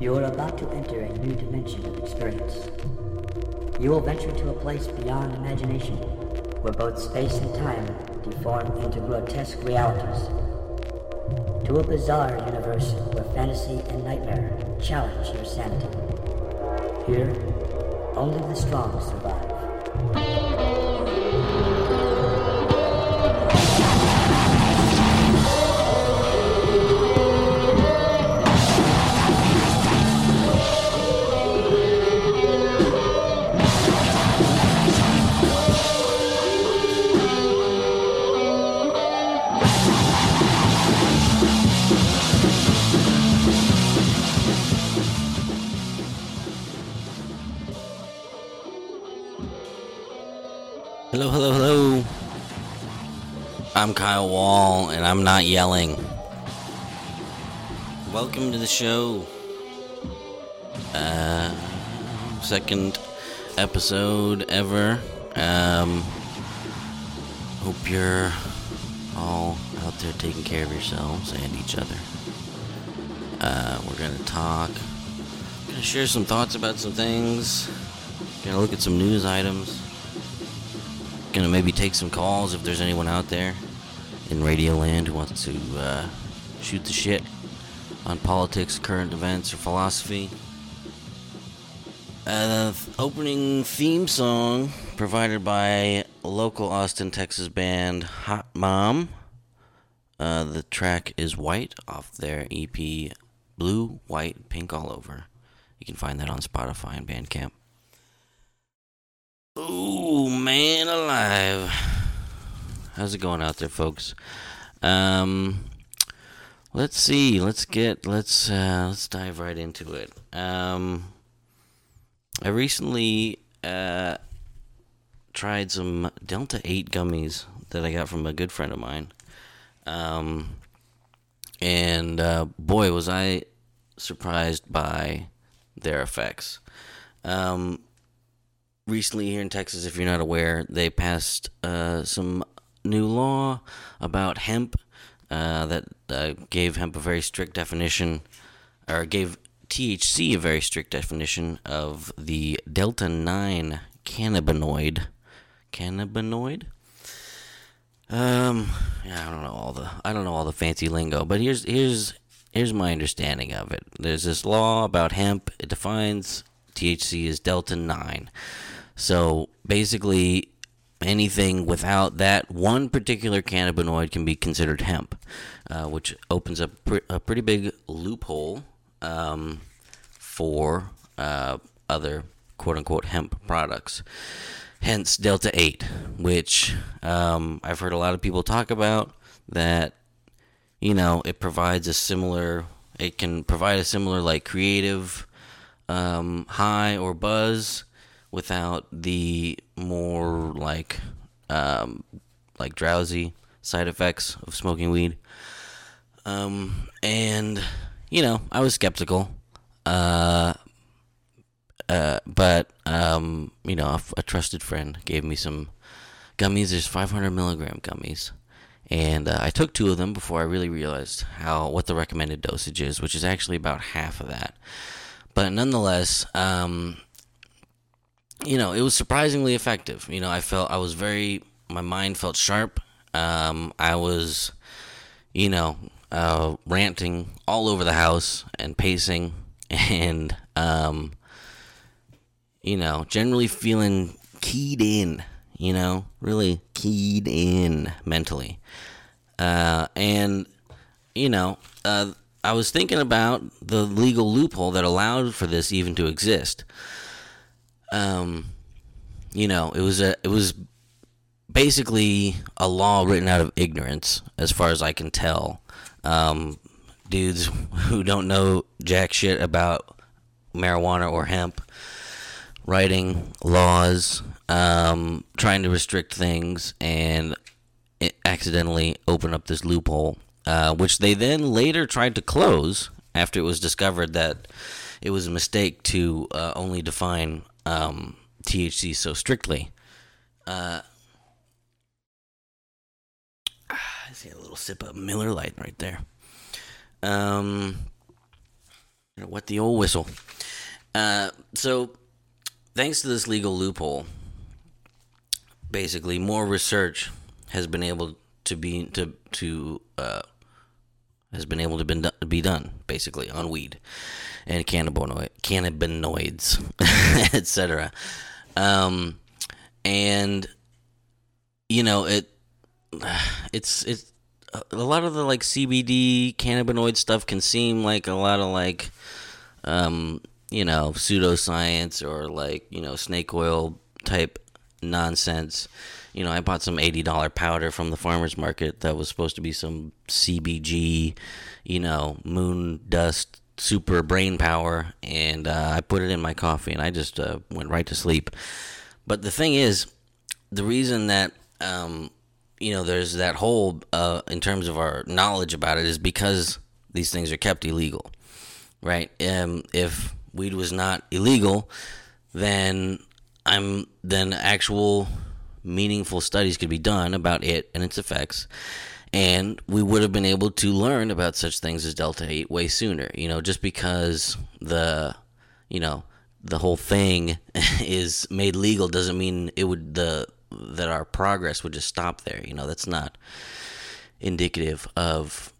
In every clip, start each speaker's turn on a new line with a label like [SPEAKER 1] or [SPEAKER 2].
[SPEAKER 1] You are about to enter a new dimension of experience. You will venture to a place beyond imagination, where both space and time deform into grotesque realities. To a bizarre universe where fantasy and nightmare challenge your sanity. Here, only the strong survive.
[SPEAKER 2] I'm not yelling. Welcome to the show. Uh, second episode ever. Um, hope you're all out there taking care of yourselves and each other. Uh, we're gonna talk. Gonna share some thoughts about some things. Gonna look at some news items gonna maybe take some calls if there's anyone out there in Radio Land who wants to uh, shoot the shit on politics, current events, or philosophy. Uh, the opening theme song provided by local Austin, Texas band Hot Mom. Uh, the track is White off their EP Blue, White, Pink All Over. You can find that on Spotify and Bandcamp. Ooh, man alive. How's it going out there, folks? Um, let's see. Let's get let's uh, let's dive right into it. Um, I recently uh, tried some Delta Eight gummies that I got from a good friend of mine. Um, and uh, boy, was I surprised by their effects. Um, recently here in Texas, if you're not aware, they passed uh, some new law about hemp uh, that uh, gave hemp a very strict definition, or gave THC a very strict definition of the delta nine cannabinoid. Cannabinoid. Um, yeah, I don't know all the I don't know all the fancy lingo, but here's here's here's my understanding of it. There's this law about hemp. It defines THC as delta nine. So basically, anything without that one particular cannabinoid can be considered hemp, uh, which opens up pre- a pretty big loophole um, for uh, other quote unquote hemp products. Hence Delta 8, which um, I've heard a lot of people talk about that, you know, it provides a similar, it can provide a similar, like, creative um, high or buzz without the more like um, like drowsy side effects of smoking weed. Um, and you know, I was skeptical. Uh, uh, but um, you know, a, trusted friend gave me some gummies. There's 500 milligram gummies, and uh, I took two of them before I really realized how what the recommended dosage is, which is actually about half of that. But nonetheless, um, you know, it was surprisingly effective. You know, I felt I was very, my mind felt sharp. Um, I was, you know, uh, ranting all over the house and pacing and, um, you know, generally feeling keyed in, you know, really keyed in mentally. Uh, and, you know, uh, I was thinking about the legal loophole that allowed for this even to exist um, you know, it was a it was basically a law written out of ignorance, as far as I can tell. Um, dudes who don't know jack shit about marijuana or hemp, writing laws, um, trying to restrict things, and accidentally open up this loophole, uh, which they then later tried to close after it was discovered that it was a mistake to uh, only define um, THC so strictly. Uh, I see a little sip of Miller Lite right there. Um, What the old whistle. Uh, so, thanks to this legal loophole, basically more research has been able to be to to uh, has been able to been be done basically on weed and cannabinoid cannabinoids, etc. Um, and you know it it's it's a lot of the like CBD cannabinoid stuff can seem like a lot of like um, you know pseudoscience or like you know snake oil type nonsense. You know, I bought some eighty dollar powder from the farmers market that was supposed to be some CBG, you know, moon dust super brain power, and uh, I put it in my coffee, and I just uh, went right to sleep. But the thing is, the reason that um, you know there's that hole uh, in terms of our knowledge about it is because these things are kept illegal, right? Um, if weed was not illegal, then I'm then actual meaningful studies could be done about it and its effects and we would have been able to learn about such things as delta 8 way sooner you know just because the you know the whole thing is made legal doesn't mean it would the that our progress would just stop there you know that's not indicative of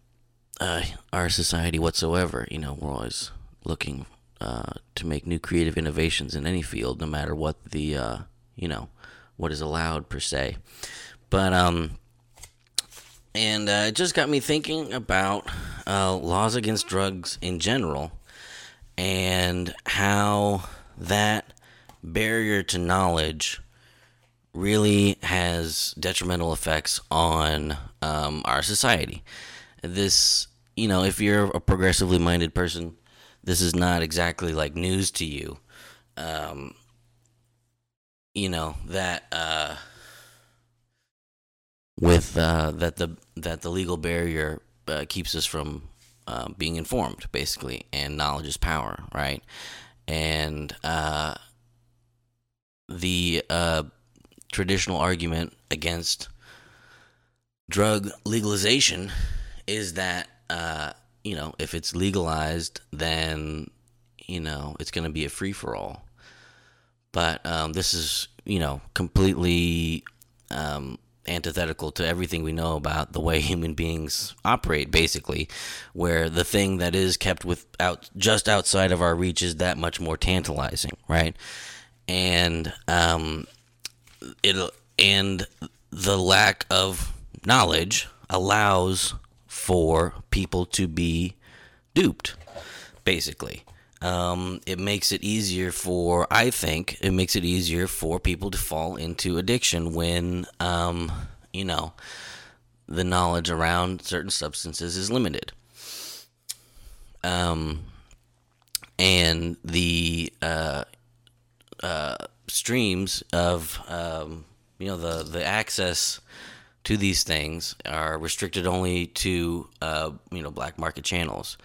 [SPEAKER 2] uh, our society whatsoever you know we're always looking uh, to make new creative innovations in any field no matter what the uh, you know what is allowed per se. But um and uh, it just got me thinking about uh, laws against drugs in general and how that barrier to knowledge really has detrimental effects on um, our society. This, you know, if you're a progressively minded person, this is not exactly like news to you. Um, you know that uh, with uh, that the that the legal barrier uh, keeps us from uh, being informed, basically, and knowledge is power, right? And uh, the uh, traditional argument against drug legalization is that uh, you know if it's legalized, then you know it's going to be a free for all. But um, this is you know completely um, antithetical to everything we know about the way human beings operate basically where the thing that is kept without just outside of our reach is that much more tantalizing right? And um it and the lack of knowledge allows for people to be duped basically um, it makes it easier for I think it makes it easier for people to fall into addiction when um, you know the knowledge around certain substances is limited. Um, and the uh, uh, streams of um, you know the the access to these things are restricted only to uh, you know black market channels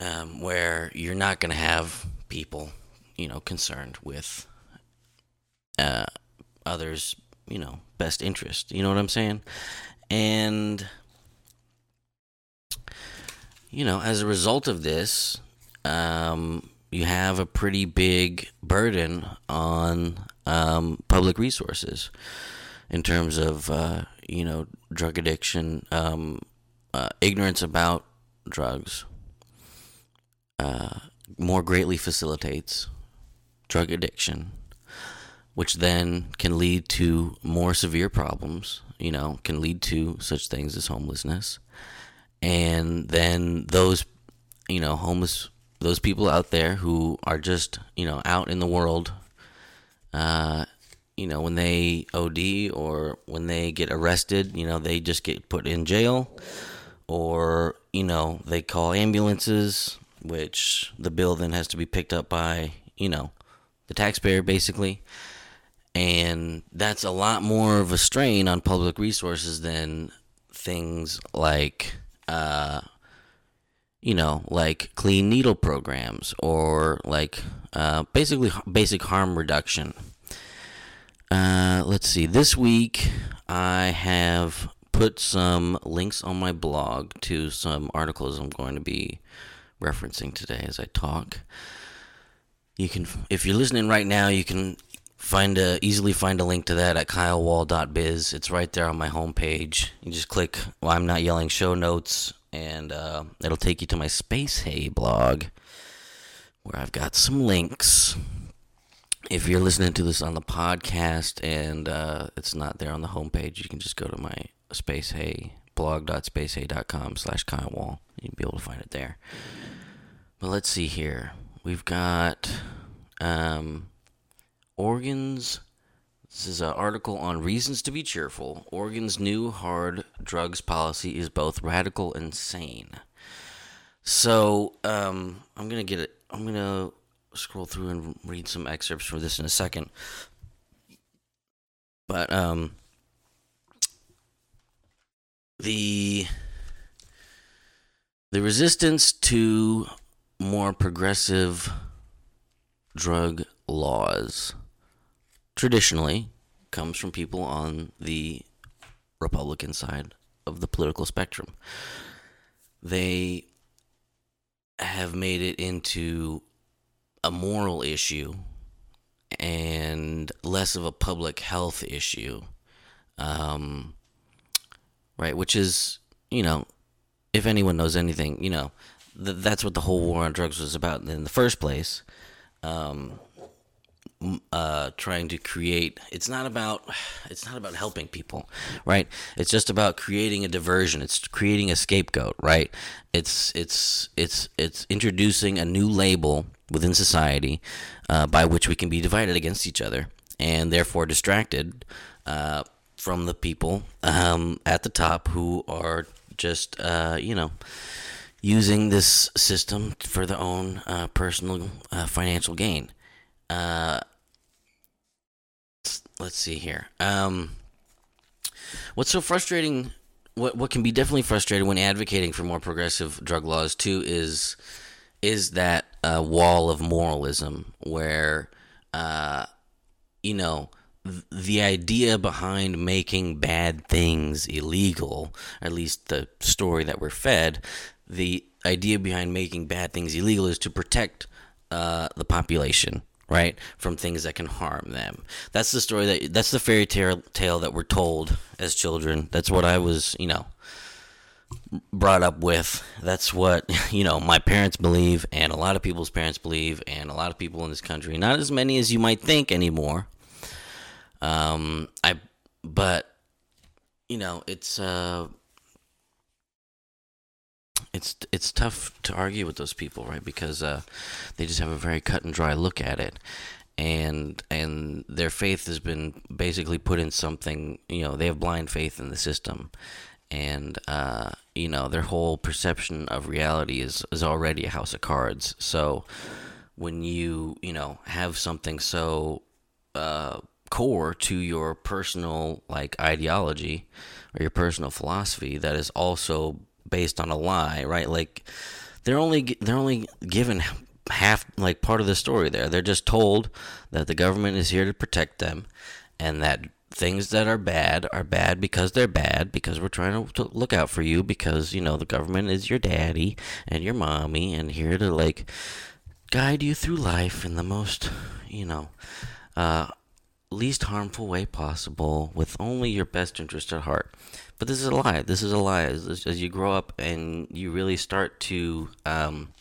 [SPEAKER 2] um, where you're not going to have people, you know, concerned with uh, others, you know, best interest. You know what I'm saying? And you know, as a result of this, um, you have a pretty big burden on um, public resources in terms of uh, you know drug addiction, um, uh, ignorance about drugs, uh, more greatly facilitates drug addiction, which then can lead to more severe problems, you know, can lead to such things as homelessness. And then those, you know, homeless, those people out there who are just, you know, out in the world, uh, you know, when they OD or when they get arrested, you know, they just get put in jail or, you know, they call ambulances which the bill then has to be picked up by, you know, the taxpayer basically. And that's a lot more of a strain on public resources than things like, uh, you know, like clean needle programs or like uh, basically basic harm reduction. Uh, let's see. This week I have put some links on my blog to some articles I'm going to be referencing today as I talk. You can, if you're listening right now, you can find a easily find a link to that at kylewall.biz. It's right there on my homepage. You just click well, I'm not yelling show notes and uh, it'll take you to my SpaceHey blog where I've got some links. If you're listening to this on the podcast and uh, it's not there on the homepage, you can just go to my Space Hay blog.spacehey.com slash kylewall. You'll be able to find it there. But let's see here. We've got um, Oregon's. This is an article on reasons to be cheerful. Oregon's new hard drugs policy is both radical and sane. So um, I'm gonna get it. I'm gonna scroll through and read some excerpts from this in a second. But um, the the resistance to more progressive drug laws traditionally comes from people on the Republican side of the political spectrum. They have made it into a moral issue and less of a public health issue. Um, right? Which is, you know, if anyone knows anything, you know, th- that's what the whole war on drugs was about in the first place. Um, uh, trying to create. It's not about. It's not about helping people, right? It's just about creating a diversion. It's creating a scapegoat, right? It's it's it's it's introducing a new label within society uh, by which we can be divided against each other and therefore distracted uh, from the people um, at the top who are just uh, you know using this system for their own uh, personal uh, financial gain. Uh, let's see here. Um, what's so frustrating? What what can be definitely frustrating when advocating for more progressive drug laws too is is that uh, wall of moralism where uh, you know the idea behind making bad things illegal, at least the story that we're fed, the idea behind making bad things illegal is to protect uh, the population, right, from things that can harm them. That's the story that that's the fairy tale tale that we're told as children. That's what I was, you know, brought up with. That's what you know my parents believe, and a lot of people's parents believe, and a lot of people in this country. Not as many as you might think anymore. Um, I, but you know, it's uh it's it's tough to argue with those people, right? Because uh, they just have a very cut and dry look at it, and and their faith has been basically put in something. You know, they have blind faith in the system, and uh, you know their whole perception of reality is is already a house of cards. So when you you know have something so uh, core to your personal like ideology or your personal philosophy that is also based on a lie, right? Like they're only they're only given half like part of the story there. They're just told that the government is here to protect them and that things that are bad are bad because they're bad because we're trying to, look out for you because you know the government is your daddy and your mommy and here to like guide you through life in the most you know uh, least harmful way possible with only your best interest at heart. But this is a lie. This is a lie. As, as you grow up and you really start to, um,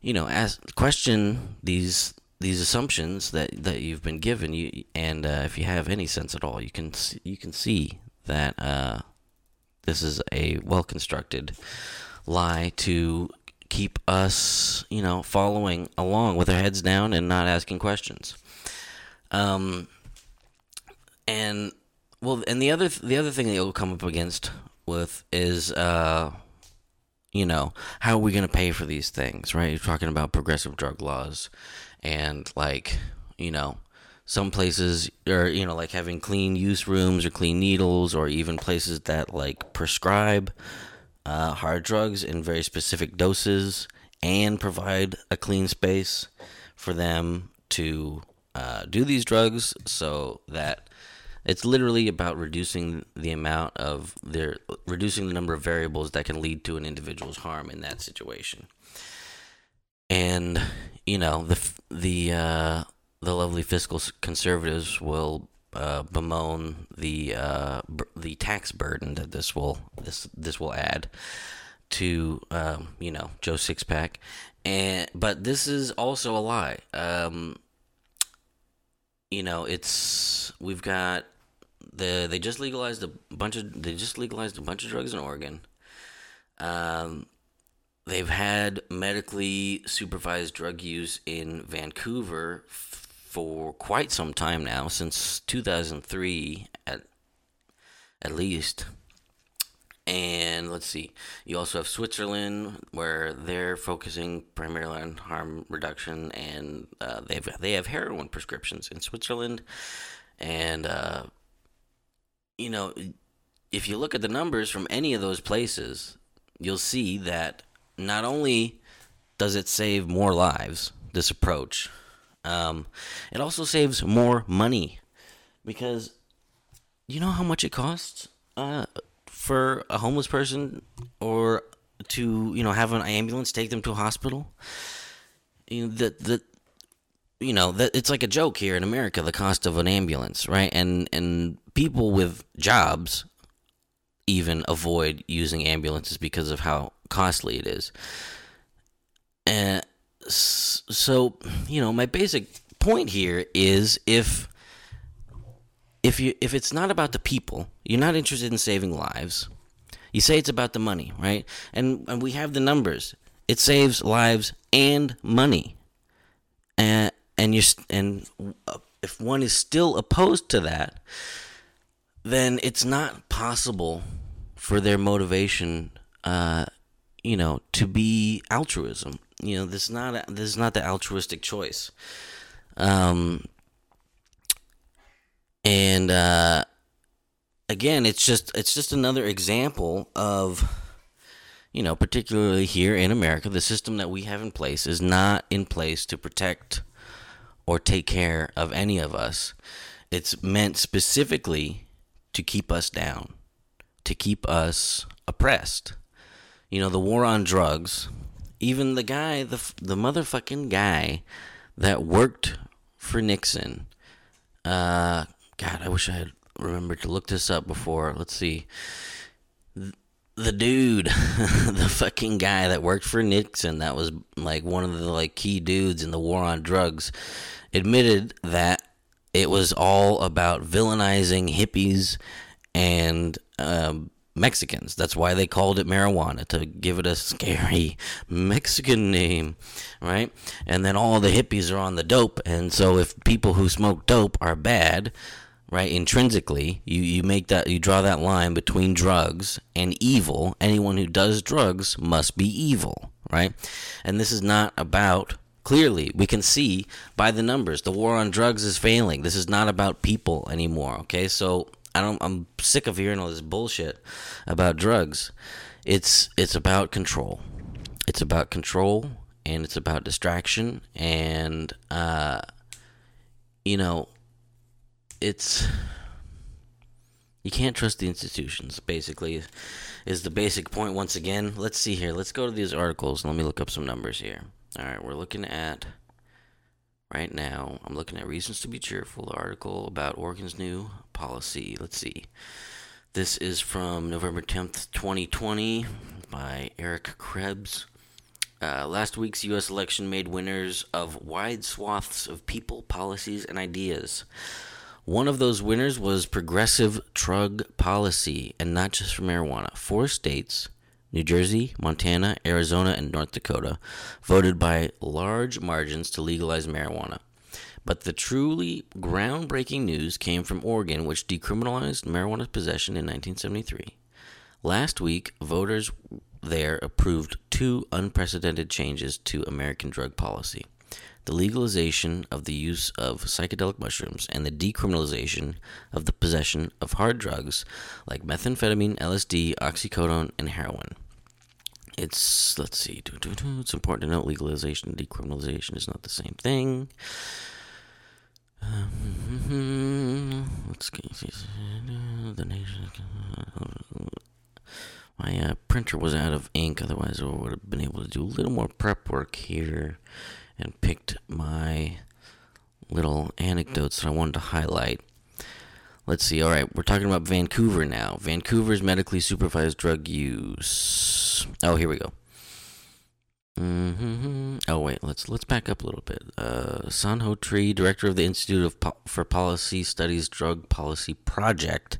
[SPEAKER 2] you know, ask question these these assumptions that, that you've been given, you and uh, if you have any sense at all, you can you can see that uh, this is a well constructed lie to keep us, you know, following along with our heads down and not asking questions. Um, and well, and the other the other thing that you'll come up against with is, uh, you know, how are we going to pay for these things, right? You're talking about progressive drug laws, and like, you know, some places are you know like having clean use rooms or clean needles, or even places that like prescribe uh, hard drugs in very specific doses and provide a clean space for them to uh, do these drugs so that it's literally about reducing the amount of their reducing the number of variables that can lead to an individual's harm in that situation. and you know the the uh, the lovely fiscal conservatives will uh, bemoan the uh, b- the tax burden that this will this this will add to um, you know Joe Sixpack, and but this is also a lie. Um, you know, it's we've got the they just legalized a bunch of they just legalized a bunch of drugs in Oregon. Um, they've had medically supervised drug use in Vancouver f- for quite some time now, since 2003 at at least. And let's see, you also have Switzerland, where they're focusing primarily on harm reduction, and uh, they've they have heroin prescriptions in Switzerland, and uh, you know, if you look at the numbers from any of those places, you'll see that not only does it save more lives, this approach, um, it also saves more money. Because you know how much it costs? Uh, for a homeless person or to you know have an ambulance take them to a hospital. You know, that that you know that it's like a joke here in America the cost of an ambulance, right? And and people with jobs even avoid using ambulances because of how costly it is. And so, you know, my basic point here is if if you if it's not about the people, you're not interested in saving lives. You say it's about the money, right? And and we have the numbers. It saves lives and money. And and you and if one is still opposed to that, then it's not possible for their motivation, uh, you know, to be altruism. You know, this is not a, this is not the altruistic choice. Um, and uh, again, it's just it's just another example of you know, particularly here in America, the system that we have in place is not in place to protect or take care of any of us. It's meant specifically to keep us down, to keep us oppressed. You know, the war on drugs, even the guy, the, the motherfucking guy that worked for Nixon, uh, God, I wish I had remembered to look this up before. Let's see. The dude, the fucking guy that worked for Nixon, that was like one of the like key dudes in the war on drugs, admitted that it was all about villainizing hippies and um, Mexicans. That's why they called it marijuana to give it a scary Mexican name, right? And then all the hippies are on the dope, and so if people who smoke dope are bad, right? Intrinsically you, you make that you draw that line between drugs and evil. Anyone who does drugs must be evil right? And this is not about clearly we can see by the numbers the war on drugs is failing. This is not about people anymore okay? So i don't i'm sick of hearing all this bullshit about drugs. It's it's about control. It's about control and it's about distraction and uh you know it's you can't trust the institutions basically is the basic point once again. Let's see here. Let's go to these articles let me look up some numbers here. All right we're looking at right now i'm looking at reasons to be cheerful the article about oregon's new policy. Let's see. This is from november 10th 2020 by eric krebs. Uh, last week's U.S. election made winners of wide swaths of people, policies, and ideas. One of those winners was progressive drug policy, and not just for marijuana. Four states, New Jersey, Montana, Arizona, and North Dakota, voted by large margins to legalize marijuana. But the truly groundbreaking news came from Oregon, which decriminalized marijuana possession in 1973. Last week, voters there approved two unprecedented changes to American drug policy the legalization of the use of psychedelic mushrooms, and the decriminalization of the possession of hard drugs like methamphetamine, LSD, oxycodone, and heroin. It's, let's see, it's important to note legalization and decriminalization is not the same thing. Um, let's the nation. My uh, printer was out of ink. Otherwise, I would have been able to do a little more prep work here and picked my little anecdotes that I wanted to highlight. Let's see. All right, we're talking about Vancouver now. Vancouver's medically supervised drug use. Oh, here we go. Mm-hmm. Oh wait, let's let's back up a little bit. Uh, Sanho Tree, director of the Institute of po- for Policy Studies Drug Policy Project,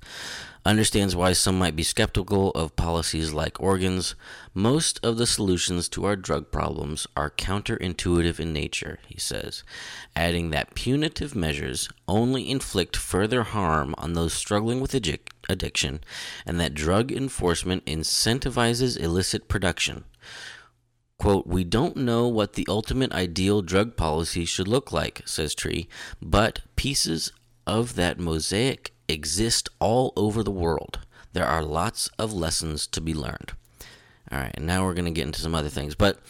[SPEAKER 2] understands why some might be skeptical of policies like Oregon's. Most of the solutions to our drug problems are counterintuitive in nature, he says, adding that punitive measures only inflict further harm on those struggling with addiction, and that drug enforcement incentivizes illicit production. Quote, we don't know what the ultimate ideal drug policy should look like, says Tree, but pieces of that mosaic exist all over the world. There are lots of lessons to be learned. All right, and now we're going to get into some other things. But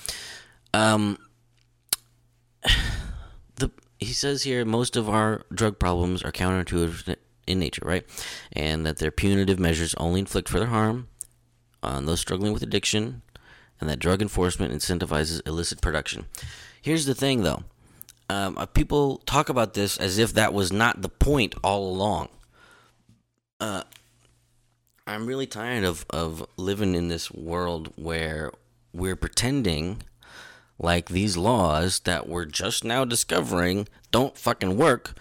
[SPEAKER 2] um, the he says here most of our drug problems are counterintuitive in nature, right? And that their punitive measures only inflict further harm on those struggling with addiction and that drug enforcement incentivizes illicit production. Here's the thing, though. Um, uh, people talk about this as if that was not the point all along. Uh, I'm really tired of, of living in this world where we're pretending like these laws that we're just now discovering don't fucking work.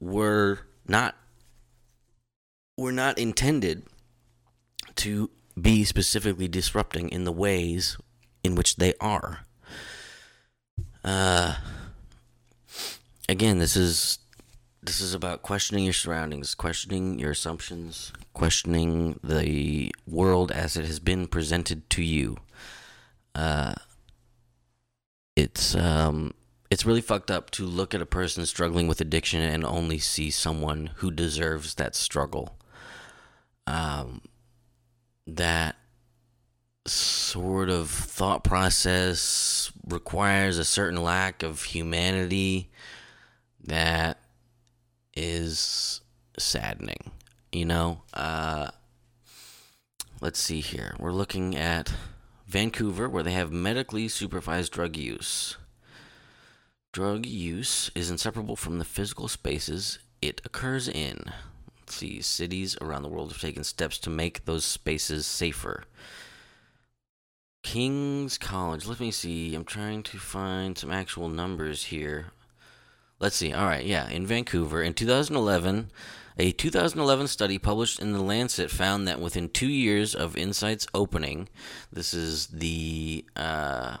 [SPEAKER 2] We're not we're not intended to be specifically disrupting in the ways in which they are. Uh, again, this is this is about questioning your surroundings, questioning your assumptions, questioning the world as it has been presented to you. Uh, it's um, it's really fucked up to look at a person struggling with addiction and only see someone who deserves that struggle. Um, that sort of thought process requires a certain lack of humanity that is saddening. You know, uh, let's see here. We're looking at Vancouver, where they have medically supervised drug use. Drug use is inseparable from the physical spaces it occurs in see, cities around the world have taken steps to make those spaces safer. King's College, let me see. I'm trying to find some actual numbers here. Let's see. All right, yeah, in Vancouver in 2011, a 2011 study published in The Lancet found that within two years of Insite's opening, this is the uh,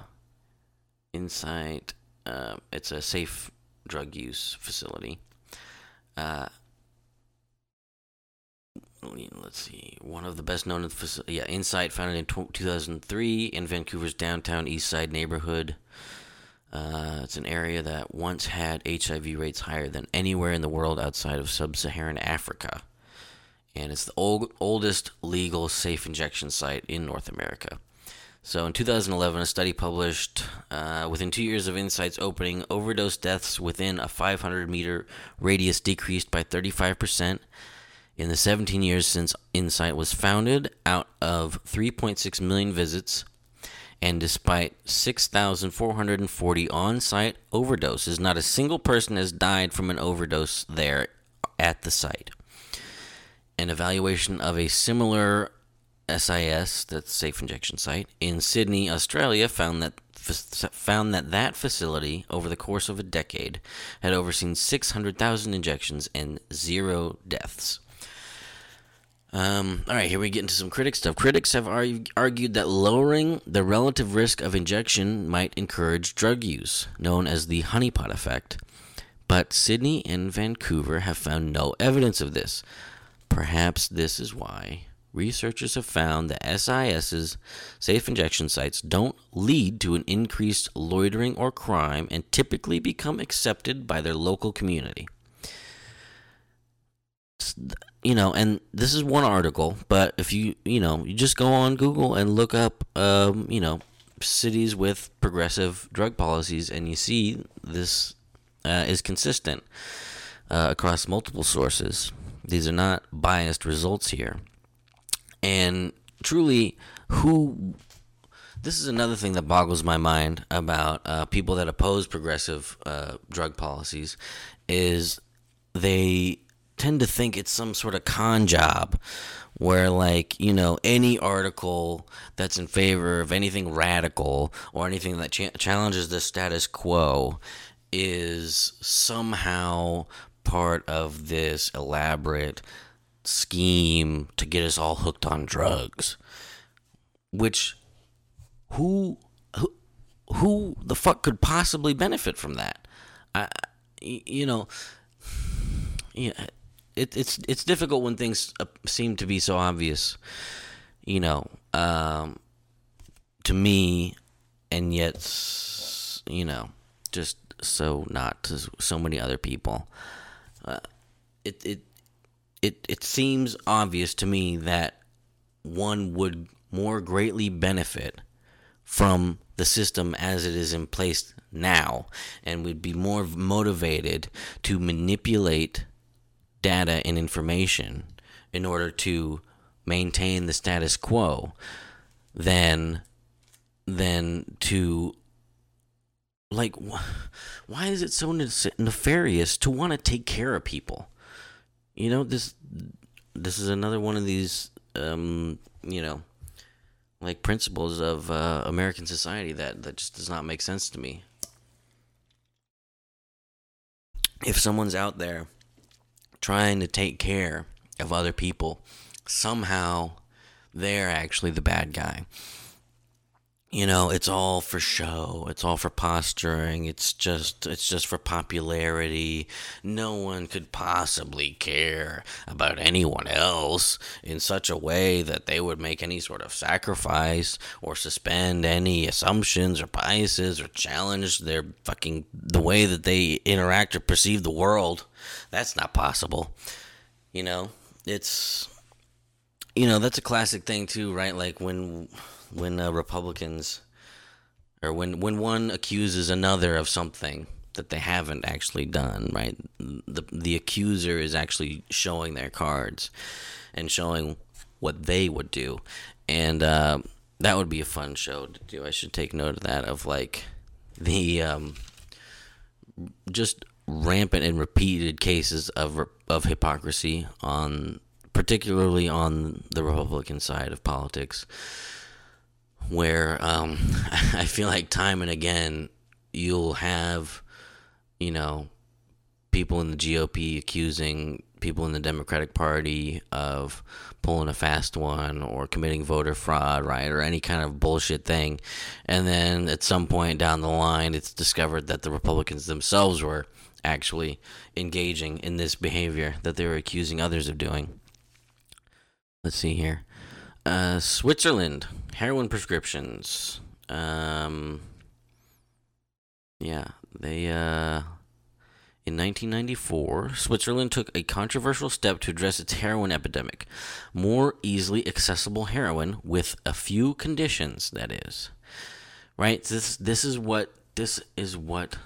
[SPEAKER 2] Insite, uh, it's a safe drug use facility. Uh, let's see, one of the best known, yeah, Insite, founded in 2003 in Vancouver's downtown East Side neighborhood. Uh, it's an area that once had HIV rates higher than anywhere in the world outside of sub-Saharan Africa, and it's the old, oldest legal safe injection site in North America. So in 2011, a study published uh, within two years of Insite's opening, overdose deaths within a 500 meter radius decreased by 35 percent in the 17 years since Insite was founded, out of 3.6 million visits, and despite 6,440 on site overdoses, not a single person has died from an overdose there at the site. An evaluation of a similar SIS, that's safe injection site, in Sydney, Australia, found that found that that facility over the course of a decade had overseen 600,000 injections and zero deaths. Um, all right, here we get into some critic stuff. Critics have argued that lowering the relative risk of injection might encourage drug use, known as the honeypot effect. But Sydney and Vancouver have found no evidence of this. Perhaps this is why researchers have found that SIS's safe injection sites don't lead to an increased loitering or crime and typically become accepted by their local community you know, and this is one article, but if you, you know, you just go on Google and look up, um, you know, cities with progressive drug policies, and you see this uh, is consistent uh, across multiple sources. These are not biased results here. And truly, who this is another thing that boggles my mind about uh, people that oppose progressive uh, drug policies is they tend to think it's some sort of con job where like you know any article that's in favor of anything radical or anything that cha- challenges the status quo is somehow part of this elaborate scheme to get us all hooked on drugs which who who who the fuck could possibly benefit from that? I, you know yeah it, it's it's difficult when things uh, seem to be so obvious you know um, to me and yet you know just so not to so many other people. Uh, it it it it seems obvious to me that one would more greatly benefit from the system as it is in place now and would be more motivated to manipulate data and information in order to maintain the status quo than than to like why is it so nefarious to want to take care of people you know this this is another one of these um you know like principles of uh, American society that that just does not make sense to me. If someone's out there trying to take care of other people, somehow they're actually the bad guy you know it's all for show it's all for posturing it's just it's just for popularity. No one could possibly care about anyone else in such a way that they would make any sort of sacrifice or suspend any assumptions or biases or challenge their fucking the way that they interact or perceive the world. That's not possible. You know it's you know that's a classic thing too right? Like when when uh, Republicans or when when one accuses another of something that they haven't actually done, right? The the accuser is actually showing their cards and showing what they would do, and uh, that would be a fun show to do. I should take note of that of like the um, just rampant and repeated cases of of hypocrisy on particularly on the Republican side of politics where um, I feel like time and again you'll have, you know, people in the GOP accusing people in the Democratic Party of pulling a fast one or committing voter fraud, right, or any kind of bullshit thing. And then at some point down the line, it's discovered that the Republicans themselves were actually engaging in this behavior that they were accusing others of doing. Let's see here. Uh, Switzerland heroin prescriptions. Um, yeah, they uh, in 1994, Switzerland took a controversial step to address its heroin epidemic. More easily accessible heroin with a few conditions, that is. Right? This this is what this is what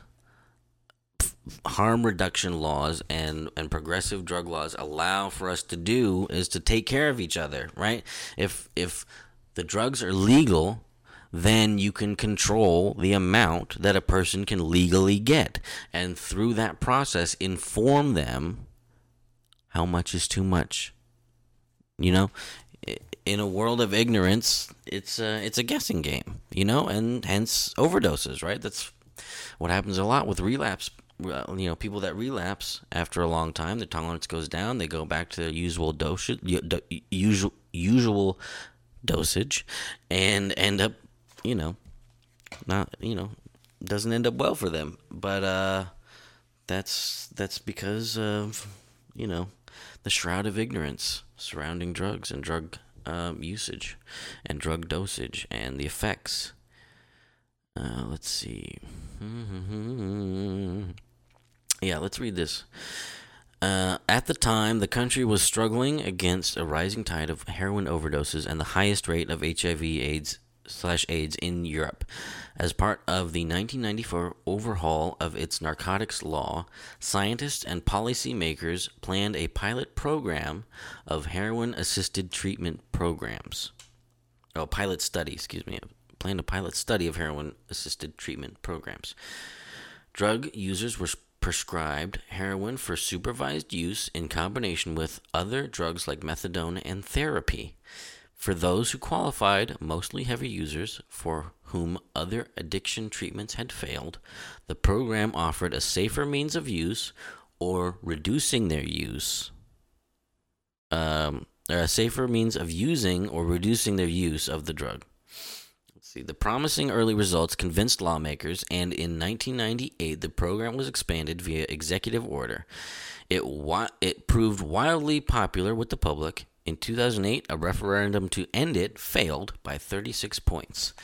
[SPEAKER 2] harm reduction laws and and progressive drug laws allow for us to do is to take care of each other, right? If if the drugs are legal, then you can control the amount that a person can legally get and through that process inform them how much is too much. You know, in a world of ignorance, it's a, it's a guessing game, you know, and hence overdoses, right? That's what happens a lot with relapse you know, people that relapse after a long time, their tolerance goes down. They go back to their usual dosage, usual usual dosage, and end up, you know, not you know, doesn't end up well for them. But uh, that's that's because of you know the shroud of ignorance surrounding drugs and drug um, usage and drug dosage and the effects. Uh, let's see. Yeah, let's read this. Uh, at the time, the country was struggling against a rising tide of heroin overdoses and the highest rate of HIV/AIDS slash AIDS in Europe. As part of the 1994 overhaul of its narcotics law, scientists and policymakers planned a pilot program of heroin assisted treatment programs. oh, pilot study, excuse me, planned a pilot study of heroin assisted treatment programs. Drug users were prescribed heroin for supervised use in combination with other drugs like methadone and therapy. For those who qualified, mostly heavy users for whom other addiction treatments had failed, the program offered a safer means of use or reducing their use. Um, a safer means of using or reducing their use of the drug. See. The promising early results convinced lawmakers, and in 1998, the program was expanded via executive order. It, it proved wildly popular with the public in 2008, a referendum to end it failed by 36 points.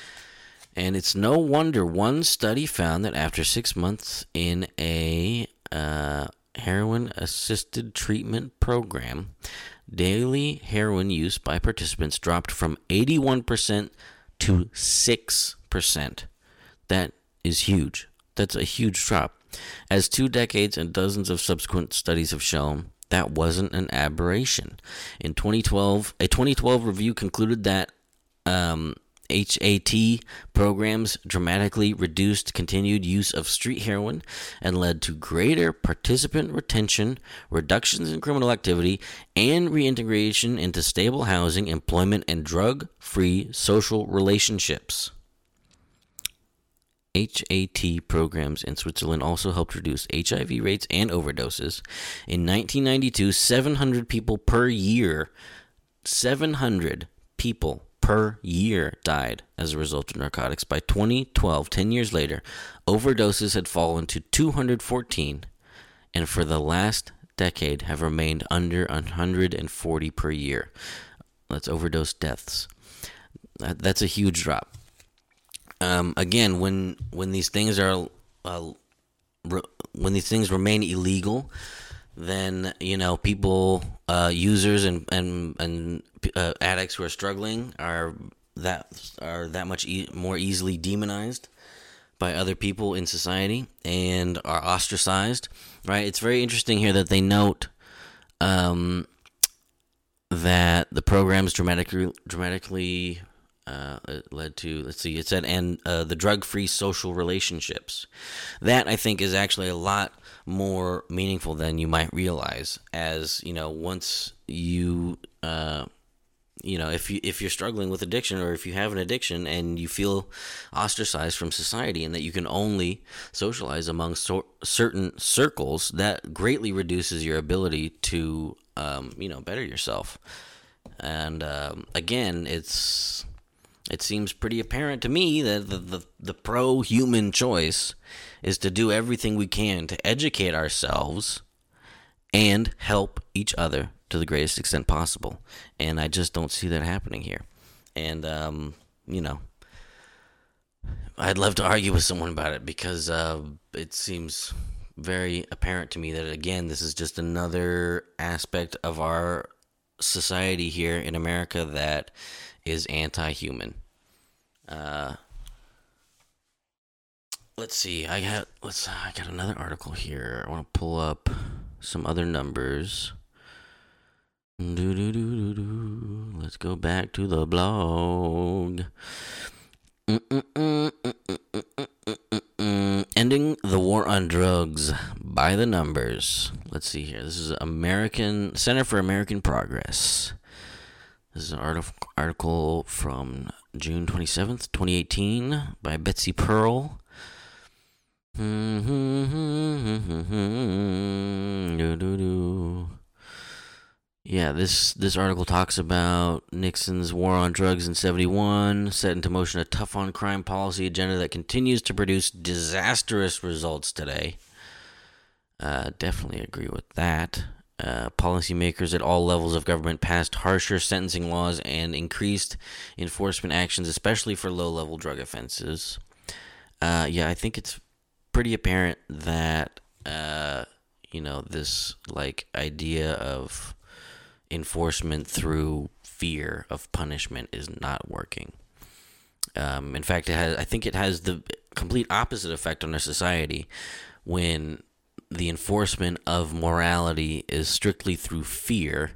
[SPEAKER 2] And it's no wonder one study found that after six months in a uh, heroin assisted treatment program, daily heroin use by participants dropped from 81% to 6%. That is huge. That's a huge drop. As two decades and dozens of subsequent studies have shown, that wasn't an aberration. In 2012, a 2012 review concluded that um, HAT programs dramatically reduced continued use of street heroin and led to greater participant retention, reductions in criminal activity, and reintegration into stable housing, employment, and drug free social relationships. HAT programs in Switzerland also helped reduce HIV rates and overdoses. In 1992, 700 people per year, 700 people per year died as a result of narcotics. By 2012, 10 years later, overdoses had fallen to 214, and for the last decade have remained under 140 per year. That's overdose deaths. That's a huge drop um, again, when when these things are uh, re- when these things remain illegal, then you know people, uh, users and and and uh, addicts who are struggling are that are that much e- more easily demonized by other people in society and are ostracized. Right? It's very interesting here that they note. Um, that the programs dramatically dramatically uh, led to let's see it said and uh, the drug-free social relationships that i think is actually a lot more meaningful than you might realize as you know once you uh, you know if you if you're struggling with addiction or if you have an addiction and you feel ostracized from society and that you can only socialize among so- certain circles that greatly reduces your ability to um, you know better yourself. And um, again it's it seems pretty apparent to me that the, the, the pro human choice is to do everything we can to educate ourselves and help each other to the greatest extent possible. And I just don't see that happening here. And, um, you know, I'd love to argue with someone about it because uh, it seems very apparent to me that, again, this is just another aspect of our society here in America that is anti-human. Uh, let's see. I got let's. I got another article here. I want to pull up some other numbers. Do, do, do, do, Let's go back to the blog. Ending the war on drugs by the numbers. Let's see here. This is American Center for American Progress. This is an article from June 27th, 2018, by Betsy Pearl. Yeah, this this article talks about Nixon's war on drugs in 71, set into motion a tough on crime policy agenda that continues to produce disastrous results today. Uh, definitely agree with that. Uh, policymakers at all levels of government passed harsher sentencing laws and increased enforcement actions, especially for low level drug offenses. Uh, yeah, I think it's pretty apparent that, uh, you know, this like idea of enforcement through fear of punishment is not working. Um, in fact, it has. I think it has the complete opposite effect on our society when the enforcement of morality is strictly through fear,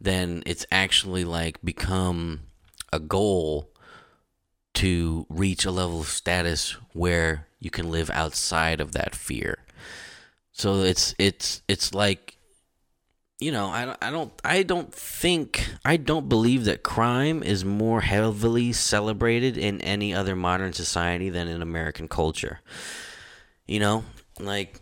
[SPEAKER 2] then it's actually like become a goal to reach a level of status where you can live outside of that fear. So it's it's it's like you know, I, I don't I don't think I don't believe that crime is more heavily celebrated in any other modern society than in American culture. You know, like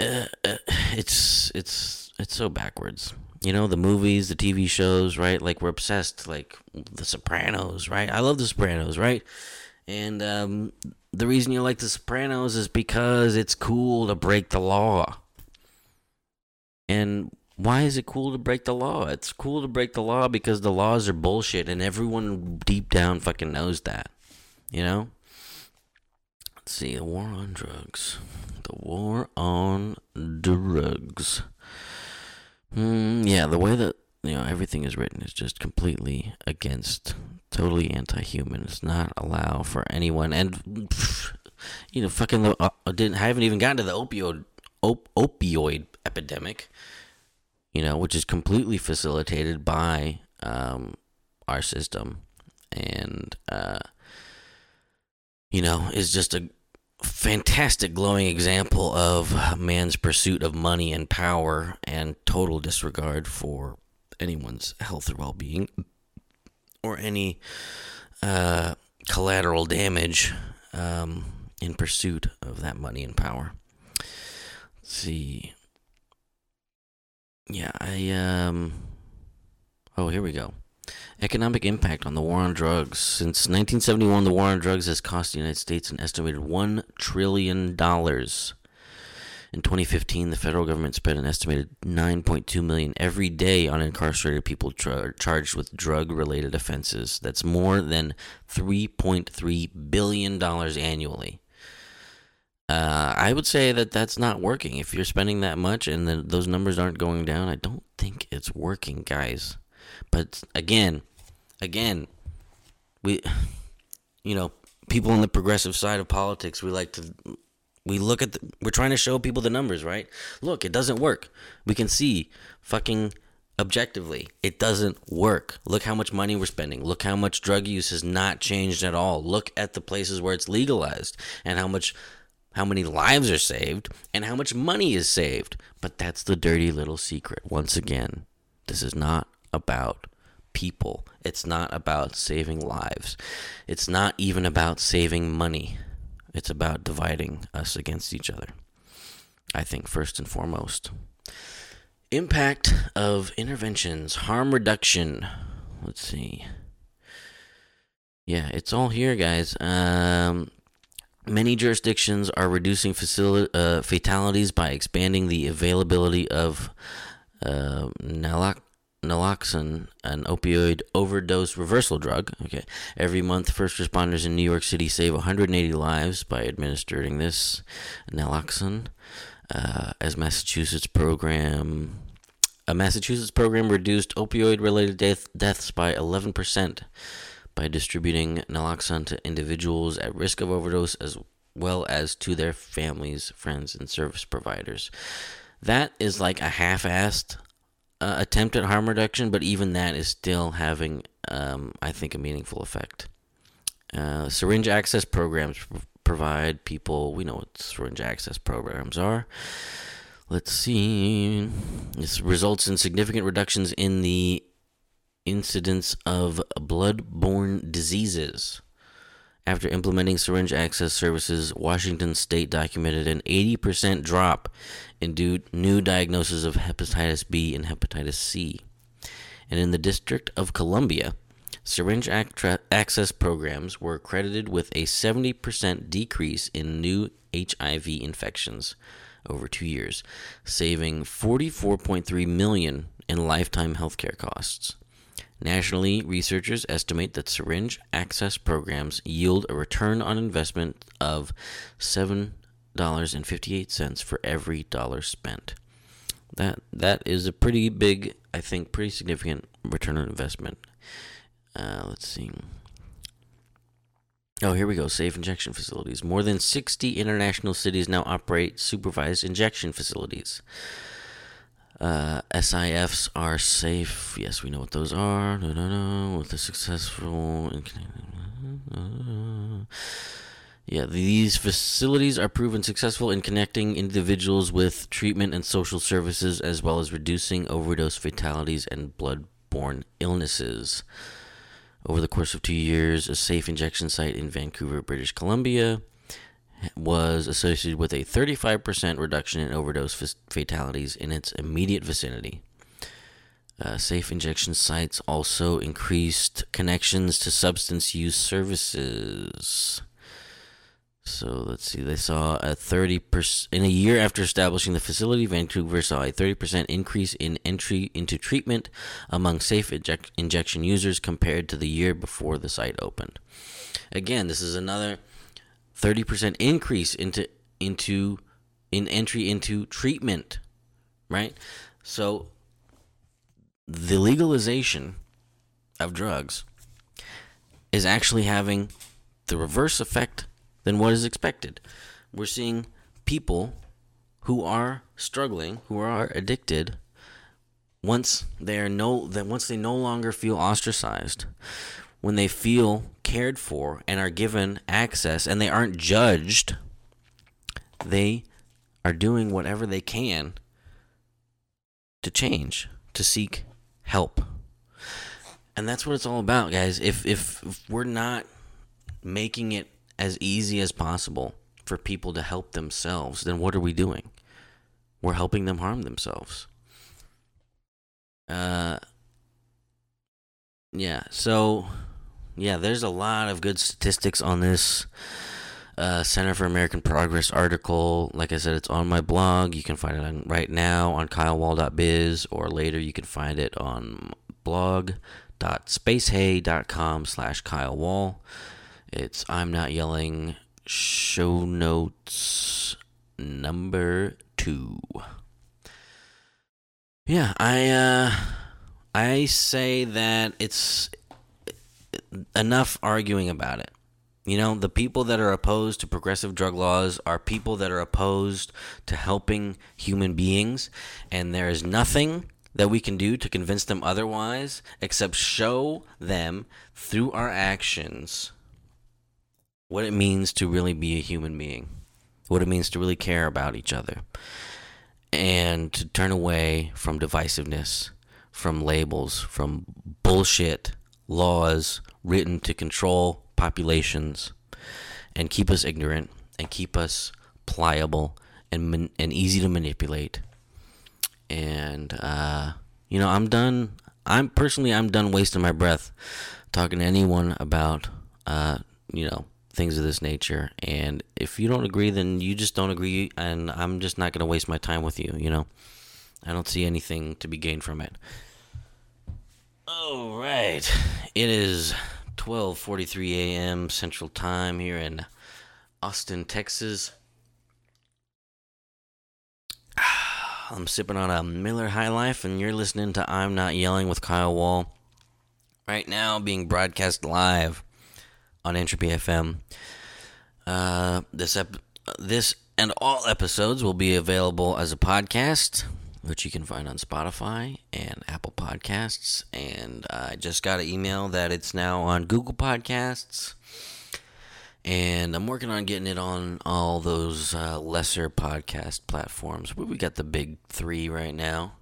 [SPEAKER 2] uh, uh, it's it's it's so backwards. You know, the movies, the TV shows, right? Like we're obsessed like The Sopranos, right? I love The Sopranos, right? And um, the reason you like The Sopranos is because it's cool to break the law and why is it cool to break the law? It's cool to break the law because the laws are bullshit and everyone deep down fucking knows that. You know? Let's see, the war on drugs. The war on drugs. Mm, yeah, the way that you know everything is written is just completely against, totally anti-human. It's not allow for anyone, and you know, fucking, uh, didn't I haven't even gotten to the opioid op- opioid epidemic, you know, which is completely facilitated by um, our system, and uh, you know, is just a fantastic, glowing example of man's pursuit of money and power and total disregard for anyone's health or well-being or any uh, collateral damage um, in pursuit of that money and power. Let's see. Yeah, I um Oh, here we go. Economic impact on the war on drugs. Since 1971, the war on drugs has cost the United States an estimated $1 trillion. In 2015, the federal government spent an estimated 9.2 million every day on incarcerated people tra- charged with drug-related offenses. That's more than 3.3 billion dollars annually. Uh, I would say that that's not working. If you're spending that much and the, those numbers aren't going down, I don't think it's working, guys. But again, again, we, you know, people on the progressive side of politics, we like to, we look at, the, we're trying to show people the numbers, right? Look, it doesn't work. We can see fucking objectively, it doesn't work. Look how much money we're spending. Look how much drug use has not changed at all. Look at the places where it's legalized and how much how many lives are saved, and how much money is saved. But that's the dirty little secret. Once again, this is not about people. It's not about saving lives. It's not even about saving money. It's about dividing us against each other. I think, first and foremost. Impact of interventions, harm reduction. Let's see. Yeah, it's all here, guys. Um, Many jurisdictions are reducing uh, fatalities by expanding the availability of uh, naloxone, an opioid overdose reversal drug. Okay, every month, first responders in New York City save 180 lives by administering this naloxone. Uh, as Massachusetts program, a Massachusetts program reduced opioid-related death, deaths by 11 percent by distributing naloxone to individuals at risk of overdose as well as to their families, friends, and service providers. That is like a half assed uh, attempt at harm reduction, but even that is still having, um, I think, a meaningful effect. Uh, syringe access programs provide people, we know what syringe access programs are. Let's see. This results in significant reductions in the incidence of blood-borne diseases. After implementing syringe access services, Washington state documented an 80% drop in new diagnoses of hepatitis B and hepatitis C. And in the District of Columbia, syringe access programs were credited with a 70% decrease in new HIV infections over 2 years, saving 44.3 million in lifetime healthcare costs. Nationally, researchers estimate that syringe access programs yield a return on investment of $7.58 for every dollar spent. That that is a pretty big, I think, pretty significant return on investment. Uh, let's see. Oh, here we go. Safe injection facilities. More than 60 international cities now operate supervised injection facilities. Uh, SIFs are safe. Yes, we know what those are. No, no, no. With the successful. Yeah, these facilities are proven successful in connecting individuals with treatment and social services, as well as reducing overdose fatalities and blood-borne illnesses. Over the course of two years, a safe injection site in Vancouver, British Columbia, was associated with a 35% reduction in overdose fatalities in its immediate vicinity. Uh, safe injection sites also increased connections to substance use services. So let's see, they saw a 30% in a year after establishing the facility, Vancouver saw a 30% increase in entry into treatment among safe inject- injection users compared to the year before the site opened. Again, this is another 30% increase into into in entry into treatment, right? So the legalization of drugs is actually having the reverse effect than what is expected. We're seeing people who are struggling, who are addicted, once they are no that once they no longer feel ostracized, when they feel cared for and are given access and they aren't judged, they are doing whatever they can to change, to seek help. And that's what it's all about, guys. If if, if we're not making it as easy as possible for people to help themselves, then what are we doing? We're helping them harm themselves. Uh, yeah, so, yeah, there's a lot of good statistics on this uh, Center for American Progress article. Like I said, it's on my blog. You can find it on, right now on kylewall.biz, or later you can find it on blog.spacehey.com slash kylewall. It's I'm Not Yelling show notes number two. Yeah, I uh I say that it's enough arguing about it. You know, the people that are opposed to progressive drug laws are people that are opposed to helping human beings, and there is nothing that we can do to convince them otherwise except show them through our actions what it means to really be a human being, what it means to really care about each other, and to turn away from divisiveness, from labels, from bullshit laws written to control populations and keep us ignorant and keep us pliable and and easy to manipulate. And uh, you know, I'm done. I'm personally, I'm done wasting my breath talking to anyone about, uh, you know, things of this nature. And if you don't agree, then you just don't agree, and I'm just not going to waste my time with you, you know? I don't see anything to be gained from it. All right. It is 12:43 a.m. Central Time here in Austin, Texas. I'm sipping on a Miller High Life and you're listening to I'm Not Yelling with Kyle Wall. Right now being broadcast live on Entropy FM. Uh, this ep- this and all episodes will be available as a podcast, which you can find on Spotify and Apple Podcasts. And I just got an email that it's now on Google Podcasts. And I'm working on getting it on all those uh, lesser podcast platforms. We got the big three right now.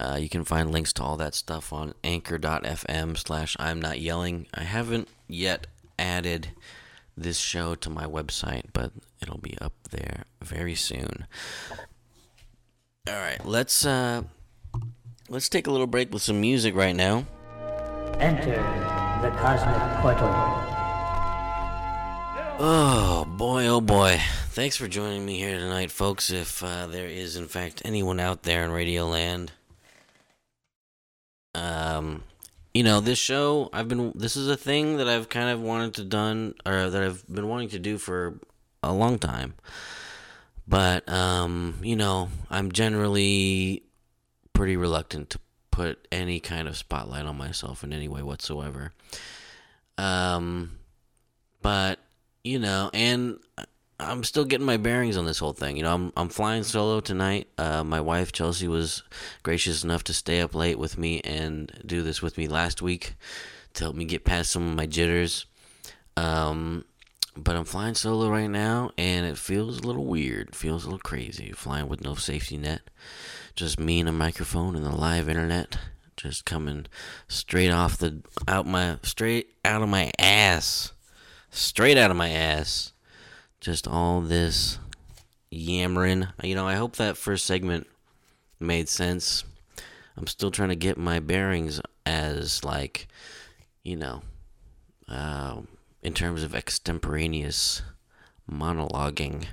[SPEAKER 2] Uh, you can find links to all that stuff on anchor.fm slash I'm not yelling. I haven't yet added this show to my website, but it'll be up there very soon. All right, let's uh let's take a little break with some music right now.
[SPEAKER 1] Enter the cosmic portal.
[SPEAKER 2] Oh boy, oh boy. Thanks for joining me here tonight, folks. If uh, there is, in fact, anyone out there in Radio Land, um, you know, this show, I've been, this is a thing that I've kind of wanted to done, or that I've been wanting to do for a long time. But, um, you know, I'm generally pretty reluctant to put any kind of spotlight on myself in any way whatsoever. Um, but, you know, and I'm still getting my bearings on this whole thing. You know, I'm I'm flying solo tonight. Uh, my wife Chelsea was gracious enough to stay up late with me and do this with me last week to help me get past some of my jitters. Um, but I'm flying solo right now, and it feels a little weird. It feels a little crazy. Flying with no safety net, just me and a microphone and the live internet, just coming straight off the out my straight out of my ass, straight out of my ass just all this yammering. You know, I hope that first segment made sense. I'm still trying to get my bearings as, like, you know, uh, in terms of extemporaneous monologuing.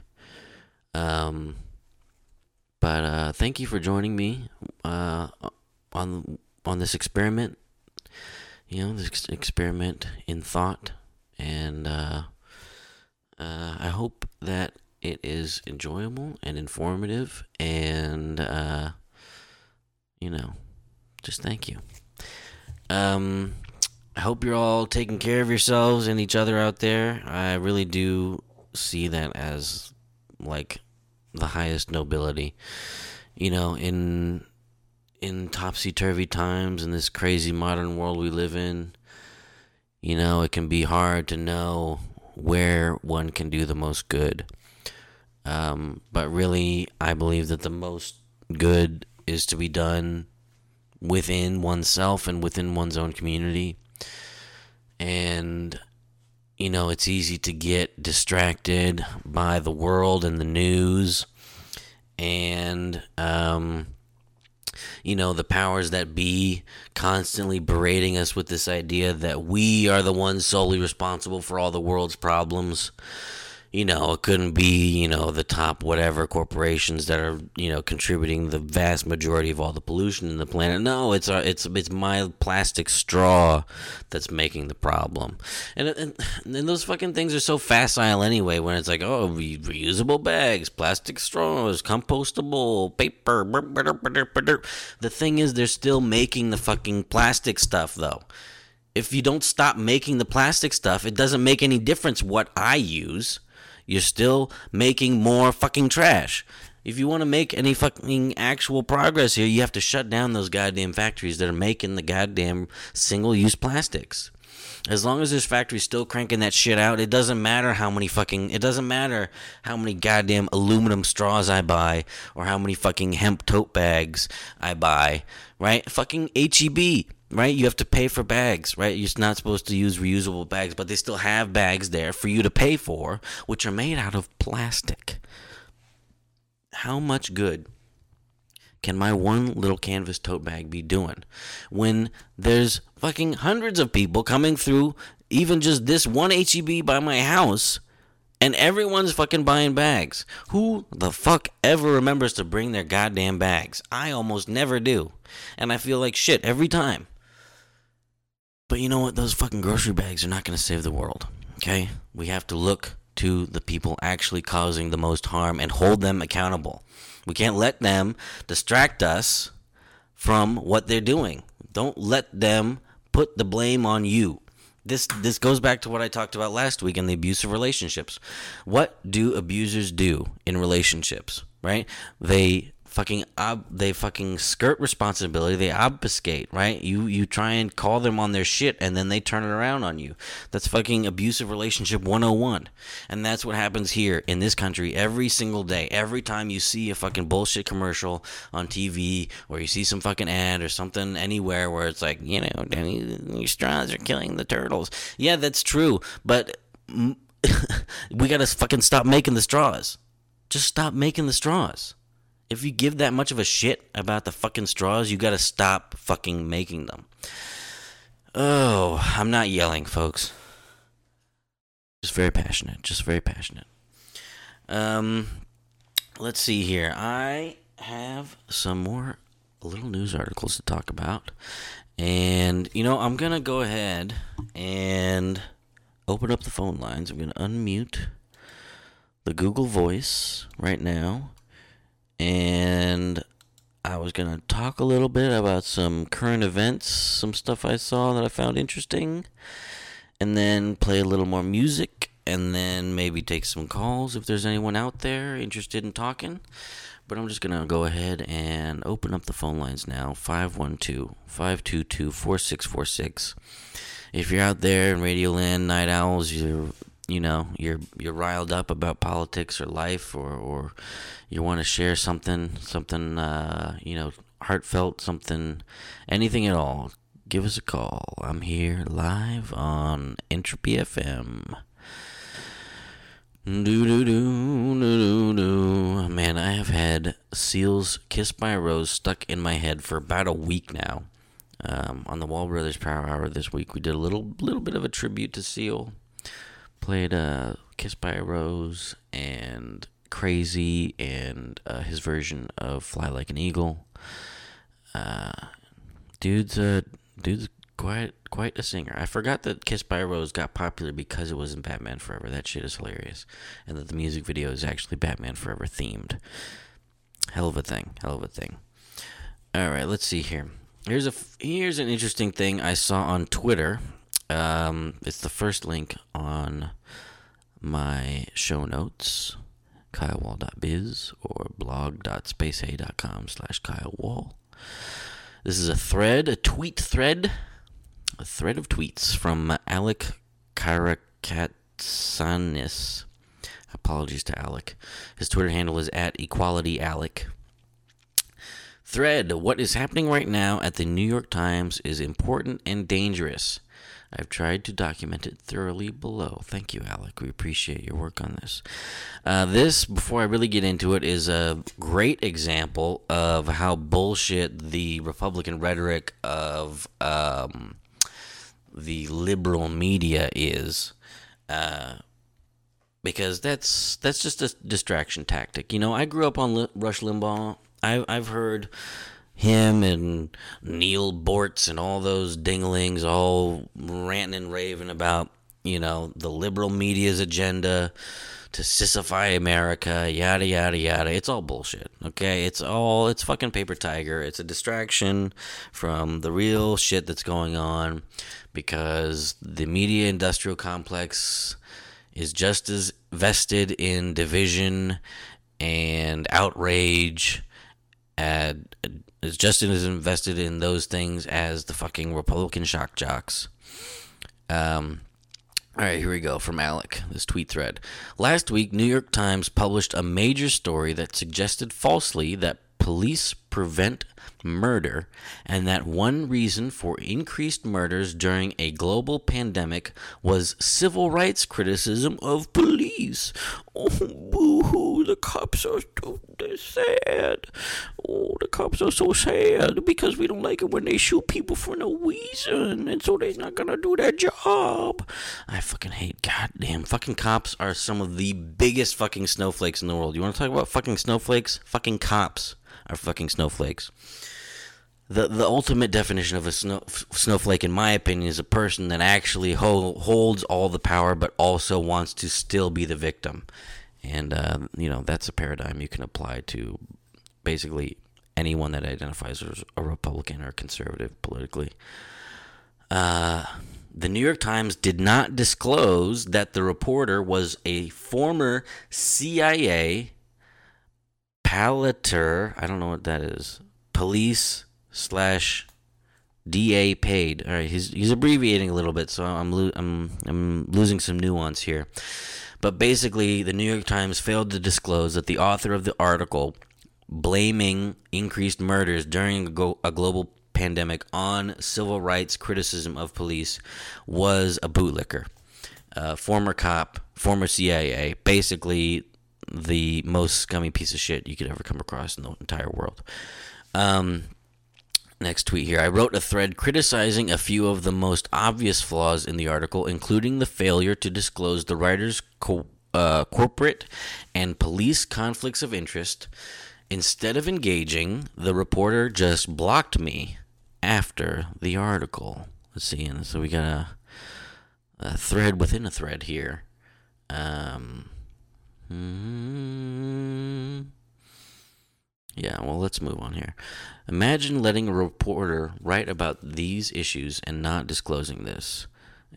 [SPEAKER 2] Um, but uh, thank you for joining me uh, on on this experiment. You know, this experiment in thought and. Uh, uh, I hope that it is enjoyable and informative, and uh, you know, just thank you. Um, I hope you're all taking care of yourselves and each other out there. I really do see that as like the highest nobility. You know, in in topsy turvy times in this crazy modern world we live in, you know, it can be hard to know where one can do the most good. Um, but really, I believe that the most good is to be done within oneself and within one's own community. And, you know, it's easy to get distracted by the world and the news. And, um, you know, the powers that be constantly berating us with this idea that we are the ones solely responsible for all the world's problems you know, it couldn't be, you know, the top whatever corporations that are, you know, contributing the vast majority of all the pollution in the planet. No, it's our, it's it's my plastic straw that's making the problem. And and, and those fucking things are so facile anyway. When it's like, oh, re- reusable bags, plastic straws, compostable paper. The thing is, they're still making the fucking plastic stuff though if you don't stop making the plastic stuff, it doesn't make any difference what I use you're still making more fucking trash. If you want to make any fucking actual progress here, you have to shut down those goddamn factories that are making the goddamn single use plastics. As long as this factory's still cranking that shit out, it doesn't matter how many fucking it doesn't matter how many goddamn aluminum straws I buy or how many fucking hemp tote bags I buy, right? Fucking HEB right? You have to pay for bags, right? You're not supposed to use reusable bags, but they still have bags there for you to pay for, which are made out of plastic. How much good can my one little canvas tote bag be doing when there's fucking hundreds of people coming through even just this one HEB by my house? And everyone's fucking buying bags. Who the fuck ever remembers to bring their goddamn bags? I almost never do. And I feel like shit every time. But you know what? Those fucking grocery bags are not going to save the world. Okay? We have to look to the people actually causing the most harm and hold them accountable. We can't let them distract us from what they're doing. Don't let them put the blame on you. This this goes back to what I talked about last week in the abusive relationships. What do abusers do in relationships, right? They fucking ob- they fucking skirt responsibility they obfuscate right? You you try and call them on their shit and then they turn it around on you. That's fucking abusive relationship 101 and that's what happens here in this country every single day. Every time you see a fucking bullshit commercial on TV or you see some fucking ad or something anywhere where it's like you know these straws are killing the turtles. Yeah that's true but we gotta fucking stop making the straws. Just stop making the straws if you give that much of a shit about the fucking straws, you gotta stop fucking making them. Oh, I'm not yelling, folks. Just very passionate. Just very passionate. Um, let's see here. I have some more little news articles to talk about. And, you know, I'm going to go ahead and open up the phone lines. I'm going to unmute the Google Voice right now and I was going to talk a little bit about some current events, some stuff I saw that I found interesting, and then play a little more music, and then maybe take some calls if there's anyone out there interested in talking. But I'm just going to go ahead and open up the phone lines now 512 522 4646. If you're out there in Radioland, Night Owls, you're you know you're you're riled up about politics or life or or you want to share something something uh, you know heartfelt something anything at all give us a call i'm here live on entropy fm do do do do do do. Man, I have had Seal's "Kiss by a Rose" stuck in my head for about a week now. Um, on the Wall Brothers Power Hour this week, we did a little little bit of a tribute to Seal. Played uh, "Kiss by a Rose" and "Crazy" and uh, his version of "Fly Like an Eagle." Uh, dude's a dude's quite quite a singer. I forgot that Kiss by a Rose got popular because it was in Batman Forever. That shit is hilarious. And that the music video is actually Batman Forever themed. Hell of a thing. Hell of a thing. All right, let's see here. Here's a here's an interesting thing I saw on Twitter. Um, it's the first link on my show notes, kylewall.biz or blog.spacehey.com slash kylewall. This is a thread, a tweet thread a thread of tweets from Alec Karakatsanis. Apologies to Alec. His Twitter handle is at Equality Alec. Thread What is happening right now at the New York Times is important and dangerous. I've tried to document it thoroughly below. Thank you, Alec. We appreciate your work on this. Uh, this, before I really get into it, is a great example of how bullshit the Republican rhetoric of um, the liberal media is. Uh, because that's that's just a distraction tactic. You know, I grew up on Rush Limbaugh. I, I've heard him and Neil Boortz and all those dinglings all ranting and raving about you know the liberal media's agenda to sissify America, yada yada yada. It's all bullshit. Okay, it's all it's fucking paper tiger. It's a distraction from the real shit that's going on because the media industrial complex is just as vested in division and outrage and is just as invested in those things as the fucking Republican shock jocks. Um, all right, here we go from Alec, this tweet thread. Last week, New York Times published a major story that suggested falsely that police prevent murder, and that one reason for increased murders during a global pandemic was civil rights criticism of police. Oh, boo hoo, the cops are so sad. Oh, the cops are so sad because we don't like it when they shoot people for no reason, and so they're not gonna do their job. I fucking hate goddamn fucking cops are some of the biggest fucking snowflakes in the world. You wanna talk about fucking snowflakes? Fucking cops are fucking snowflakes the the ultimate definition of a snow, snowflake, in my opinion, is a person that actually ho- holds all the power, but also wants to still be the victim. And uh, you know that's a paradigm you can apply to basically anyone that identifies as a Republican or conservative politically. Uh, the New York Times did not disclose that the reporter was a former CIA palater. I don't know what that is. Police slash DA paid. All right, he's he's abbreviating a little bit, so I'm lo- I'm I'm losing some nuance here. But basically, the New York Times failed to disclose that the author of the article blaming increased murders during a, a global pandemic on civil rights criticism of police was a bootlicker, uh, former cop, former CIA, basically the most scummy piece of shit you could ever come across in the entire world. Um, Next tweet here. I wrote a thread criticizing a few of the most obvious flaws in the article, including the failure to disclose the writer's co- uh, corporate and police conflicts of interest. Instead of engaging, the reporter just blocked me after the article. Let's see. And so we got a, a thread within a thread here. Um, hmm yeah, well, let's move on here. Imagine letting a reporter write about these issues and not disclosing this.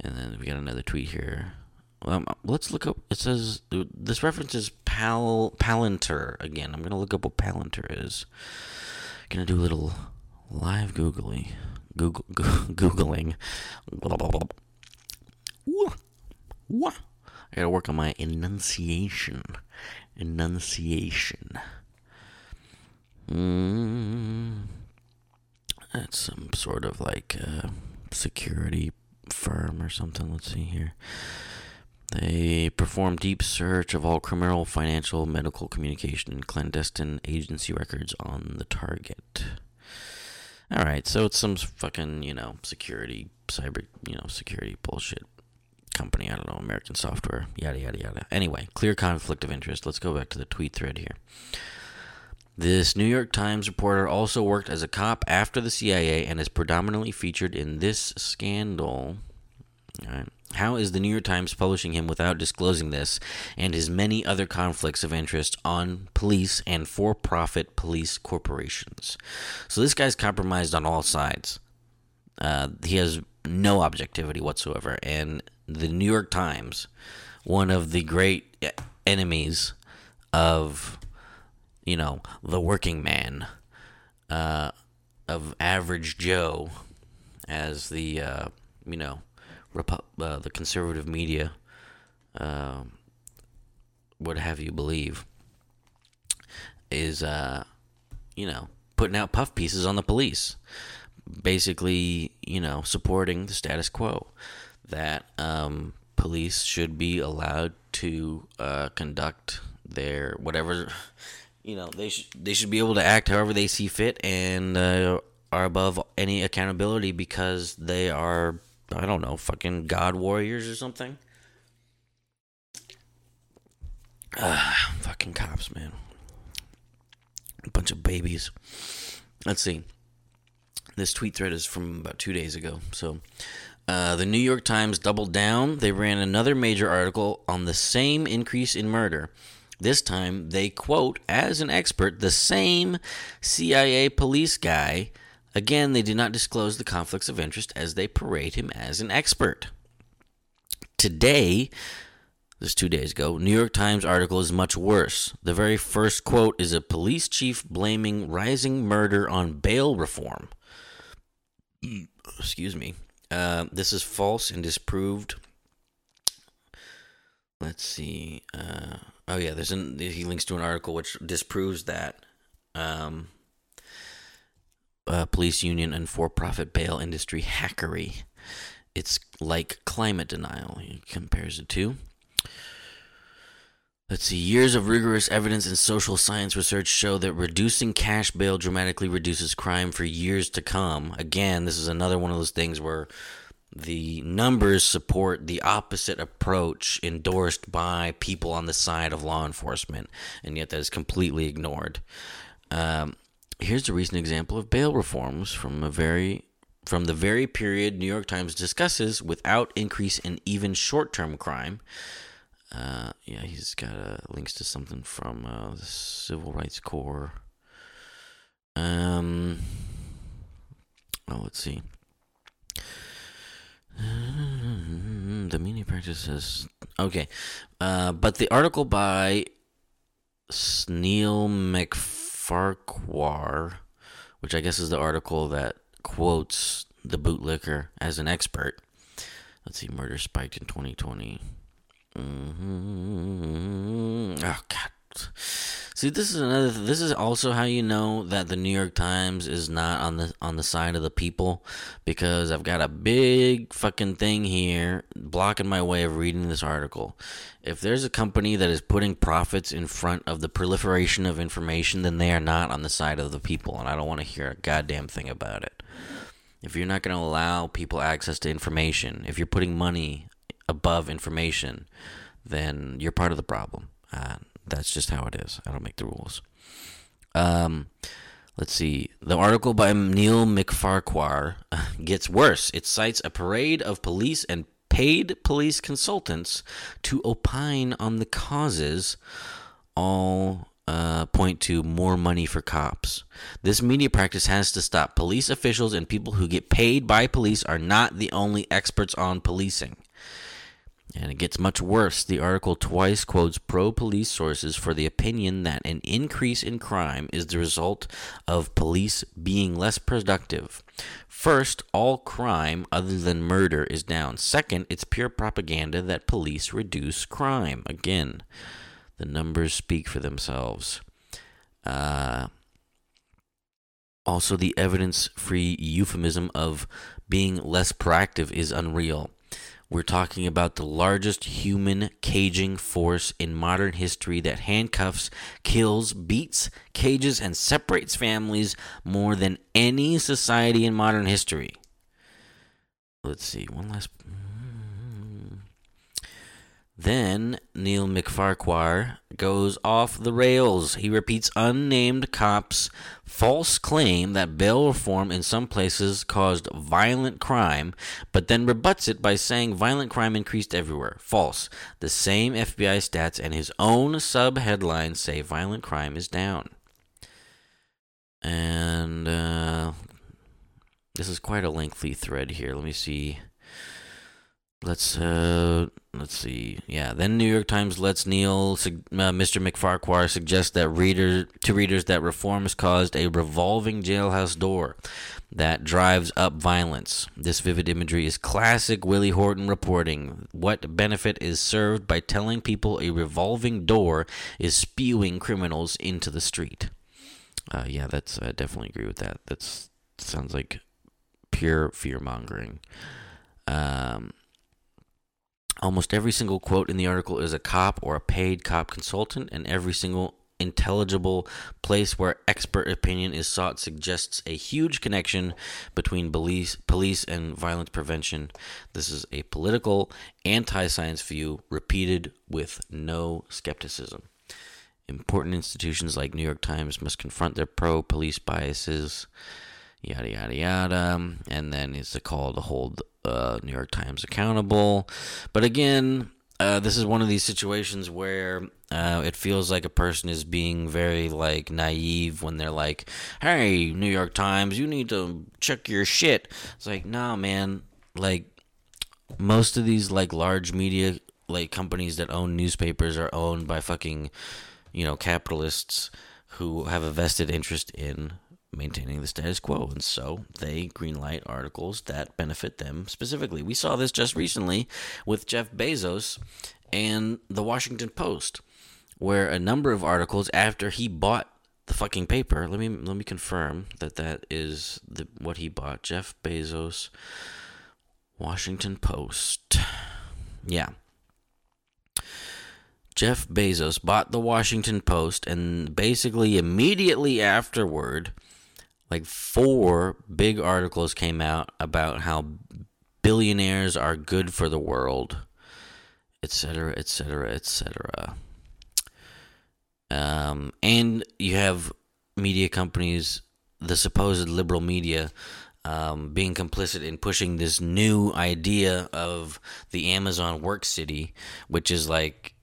[SPEAKER 2] And then we got another tweet here. Um, let's look up. It says this reference is pal Palantir again. I'm gonna look up what Palantir is. Gonna do a little live googly, Google googling. Blah, blah, blah. I gotta work on my enunciation. Enunciation. Mm, that's some sort of like uh, security firm or something. Let's see here. They perform deep search of all criminal, financial, medical communication, and clandestine agency records on the target. All right, so it's some fucking, you know, security, cyber, you know, security bullshit company. I don't know, American Software, yada, yada, yada. Anyway, clear conflict of interest. Let's go back to the tweet thread here. This New York Times reporter also worked as a cop after the CIA and is predominantly featured in this scandal. How is the New York Times publishing him without disclosing this and his many other conflicts of interest on police and for profit police corporations? So this guy's compromised on all sides. Uh, he has no objectivity whatsoever. And the New York Times, one of the great enemies of you know, the working man, uh, of average Joe, as the uh, you know, Repu- uh, the conservative media uh, would have you believe, is uh, you know, putting out puff pieces on the police, basically, you know, supporting the status quo that um, police should be allowed to uh, conduct their whatever you know they should they should be able to act however they see fit and uh, are above any accountability because they are I don't know fucking god warriors or something. Ah, fucking cops, man. A bunch of babies. Let's see. This tweet thread is from about two days ago. So, uh, the New York Times doubled down. They ran another major article on the same increase in murder. This time, they quote as an expert the same CIA police guy. Again, they do not disclose the conflicts of interest as they parade him as an expert. Today, this two days ago, New York Times article is much worse. The very first quote is a police chief blaming rising murder on bail reform. Excuse me. Uh, this is false and disproved. Let's see. Uh, Oh yeah, there's an he links to an article which disproves that um, uh, police union and for-profit bail industry hackery. It's like climate denial. He compares it to. Let's see. Years of rigorous evidence and social science research show that reducing cash bail dramatically reduces crime for years to come. Again, this is another one of those things where the numbers support the opposite approach endorsed by people on the side of law enforcement, and yet that is completely ignored. Um, here's a recent example of bail reforms from a very from the very period New York Times discusses without increase in even short-term crime. Uh, yeah, he's got uh, links to something from uh, the Civil Rights Corps. Um, oh, let's see. The meaning practices. Okay. Uh, but the article by Neil MacFarquhar, which I guess is the article that quotes the bootlicker as an expert. Let's see, murder spiked in 2020. Mm-hmm. Oh, God. See, this is another. This is also how you know that the New York Times is not on the on the side of the people, because I've got a big fucking thing here blocking my way of reading this article. If there's a company that is putting profits in front of the proliferation of information, then they are not on the side of the people, and I don't want to hear a goddamn thing about it. If you're not going to allow people access to information, if you're putting money above information, then you're part of the problem. Uh, that's just how it is. I don't make the rules. Um, let's see. The article by Neil MacFarquhar gets worse. It cites a parade of police and paid police consultants to opine on the causes, all uh, point to more money for cops. This media practice has to stop. Police officials and people who get paid by police are not the only experts on policing. And it gets much worse. The article twice quotes pro police sources for the opinion that an increase in crime is the result of police being less productive. First, all crime other than murder is down. Second, it's pure propaganda that police reduce crime. Again, the numbers speak for themselves. Uh, also, the evidence free euphemism of being less proactive is unreal. We're talking about the largest human caging force in modern history that handcuffs, kills, beats, cages, and separates families more than any society in modern history. Let's see, one last. Hmm. Then Neil MacFarquhar goes off the rails. He repeats unnamed cops' false claim that bail reform in some places caused violent crime, but then rebuts it by saying violent crime increased everywhere. False. The same FBI stats and his own sub headlines say violent crime is down. And uh, this is quite a lengthy thread here. Let me see. Let's uh, let's see. Yeah, then New York Times lets Neil, uh, Mr. MacFarquhar, suggest that reader to readers that reform has caused a revolving jailhouse door that drives up violence. This vivid imagery is classic Willie Horton reporting. What benefit is served by telling people a revolving door is spewing criminals into the street? Uh, yeah, that's I definitely agree with that. That's sounds like pure fear mongering. Um, Almost every single quote in the article is a cop or a paid cop consultant, and every single intelligible place where expert opinion is sought suggests a huge connection between police, police and violence prevention. This is a political, anti science view repeated with no skepticism. Important institutions like New York Times must confront their pro police biases, yada, yada, yada. And then it's a call to hold uh, New York Times accountable. But again, uh, this is one of these situations where uh, it feels like a person is being very like naive when they're like, "Hey, New York Times, you need to check your shit." It's like, nah, man. Like most of these like large media like companies that own newspapers are owned by fucking you know capitalists who have a vested interest in maintaining the status quo. And so they greenlight articles that benefit them specifically. We saw this just recently with Jeff Bezos and the Washington Post, where a number of articles after he bought the fucking paper, let me let me confirm that that is the what he bought. Jeff Bezos Washington Post. Yeah. Jeff Bezos bought the Washington Post and basically immediately afterward like four big articles came out about how billionaires are good for the world, etc., etc., etc. and you have media companies, the supposed liberal media, um, being complicit in pushing this new idea of the Amazon work city, which is like,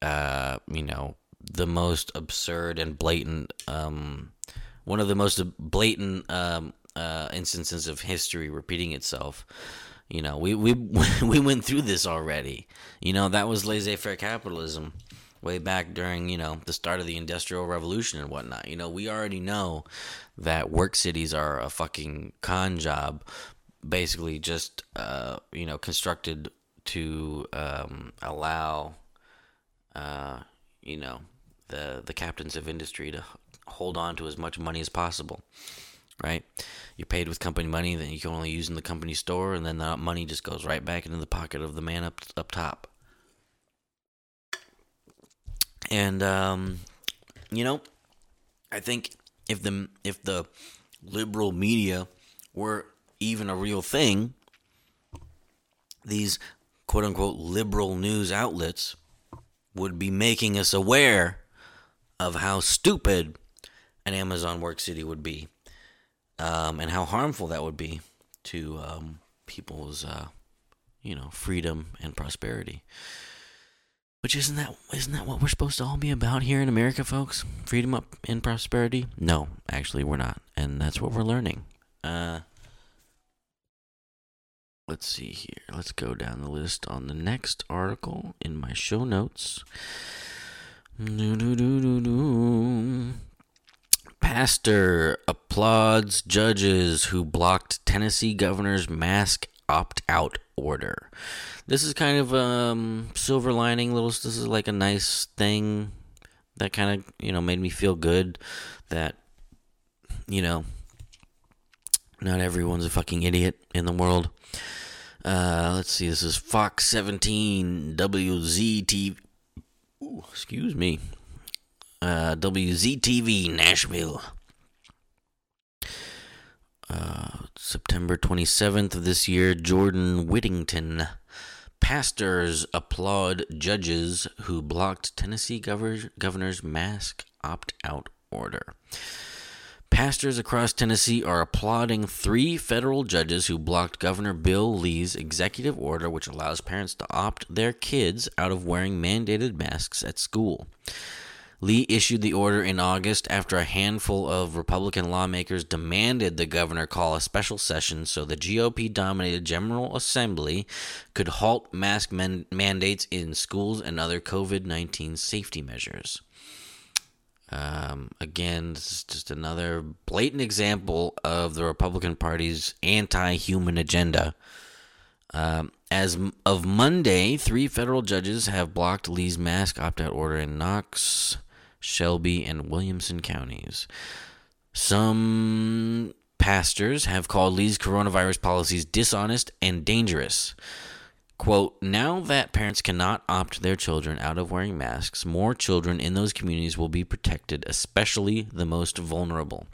[SPEAKER 2] uh, you know, the most absurd and blatant um, one of the most blatant um, uh, instances of history repeating itself. You know, we we we went through this already. You know, that was laissez-faire capitalism way back during you know the start of the industrial revolution and whatnot. You know, we already know that work cities are a fucking con job, basically just uh, you know constructed to um, allow uh, you know the the captains of industry to hold on to as much money as possible, right? You're paid with company money, then you can only use in the company store, and then that money just goes right back into the pocket of the man up up top. And um, you know, I think if the if the liberal media were even a real thing, these quote unquote liberal news outlets would be making us aware of how stupid an Amazon Work City would be, um, and how harmful that would be to um, people's, uh, you know, freedom and prosperity. Which isn't that isn't that what we're supposed to all be about here in America, folks? Freedom up and prosperity? No, actually, we're not, and that's what we're learning. Uh, let's see here. Let's go down the list on the next article in my show notes. Pastor applauds judges who blocked Tennessee governor's mask opt out order. This is kind of um silver lining little this is like a nice thing that kind of, you know, made me feel good that you know, not everyone's a fucking idiot in the world. Uh, let's see. This is Fox 17 WZTV. Ooh, excuse me. Uh, WZTV Nashville. Uh, September 27th of this year, Jordan Whittington. Pastors applaud judges who blocked Tennessee governor, governor's mask opt out order. Pastors across Tennessee are applauding three federal judges who blocked Governor Bill Lee's executive order, which allows parents to opt their kids out of wearing mandated masks at school. Lee issued the order in August after a handful of Republican lawmakers demanded the governor call a special session so the GOP dominated General Assembly could halt mask man- mandates in schools and other COVID 19 safety measures. Um, again, this is just another blatant example of the Republican Party's anti human agenda. Um, as of Monday, three federal judges have blocked Lee's mask opt out order in Knox, Shelby, and Williamson counties. Some pastors have called Lee's coronavirus policies dishonest and dangerous. Quote, now that parents cannot opt their children out of wearing masks, more children in those communities will be protected, especially the most vulnerable,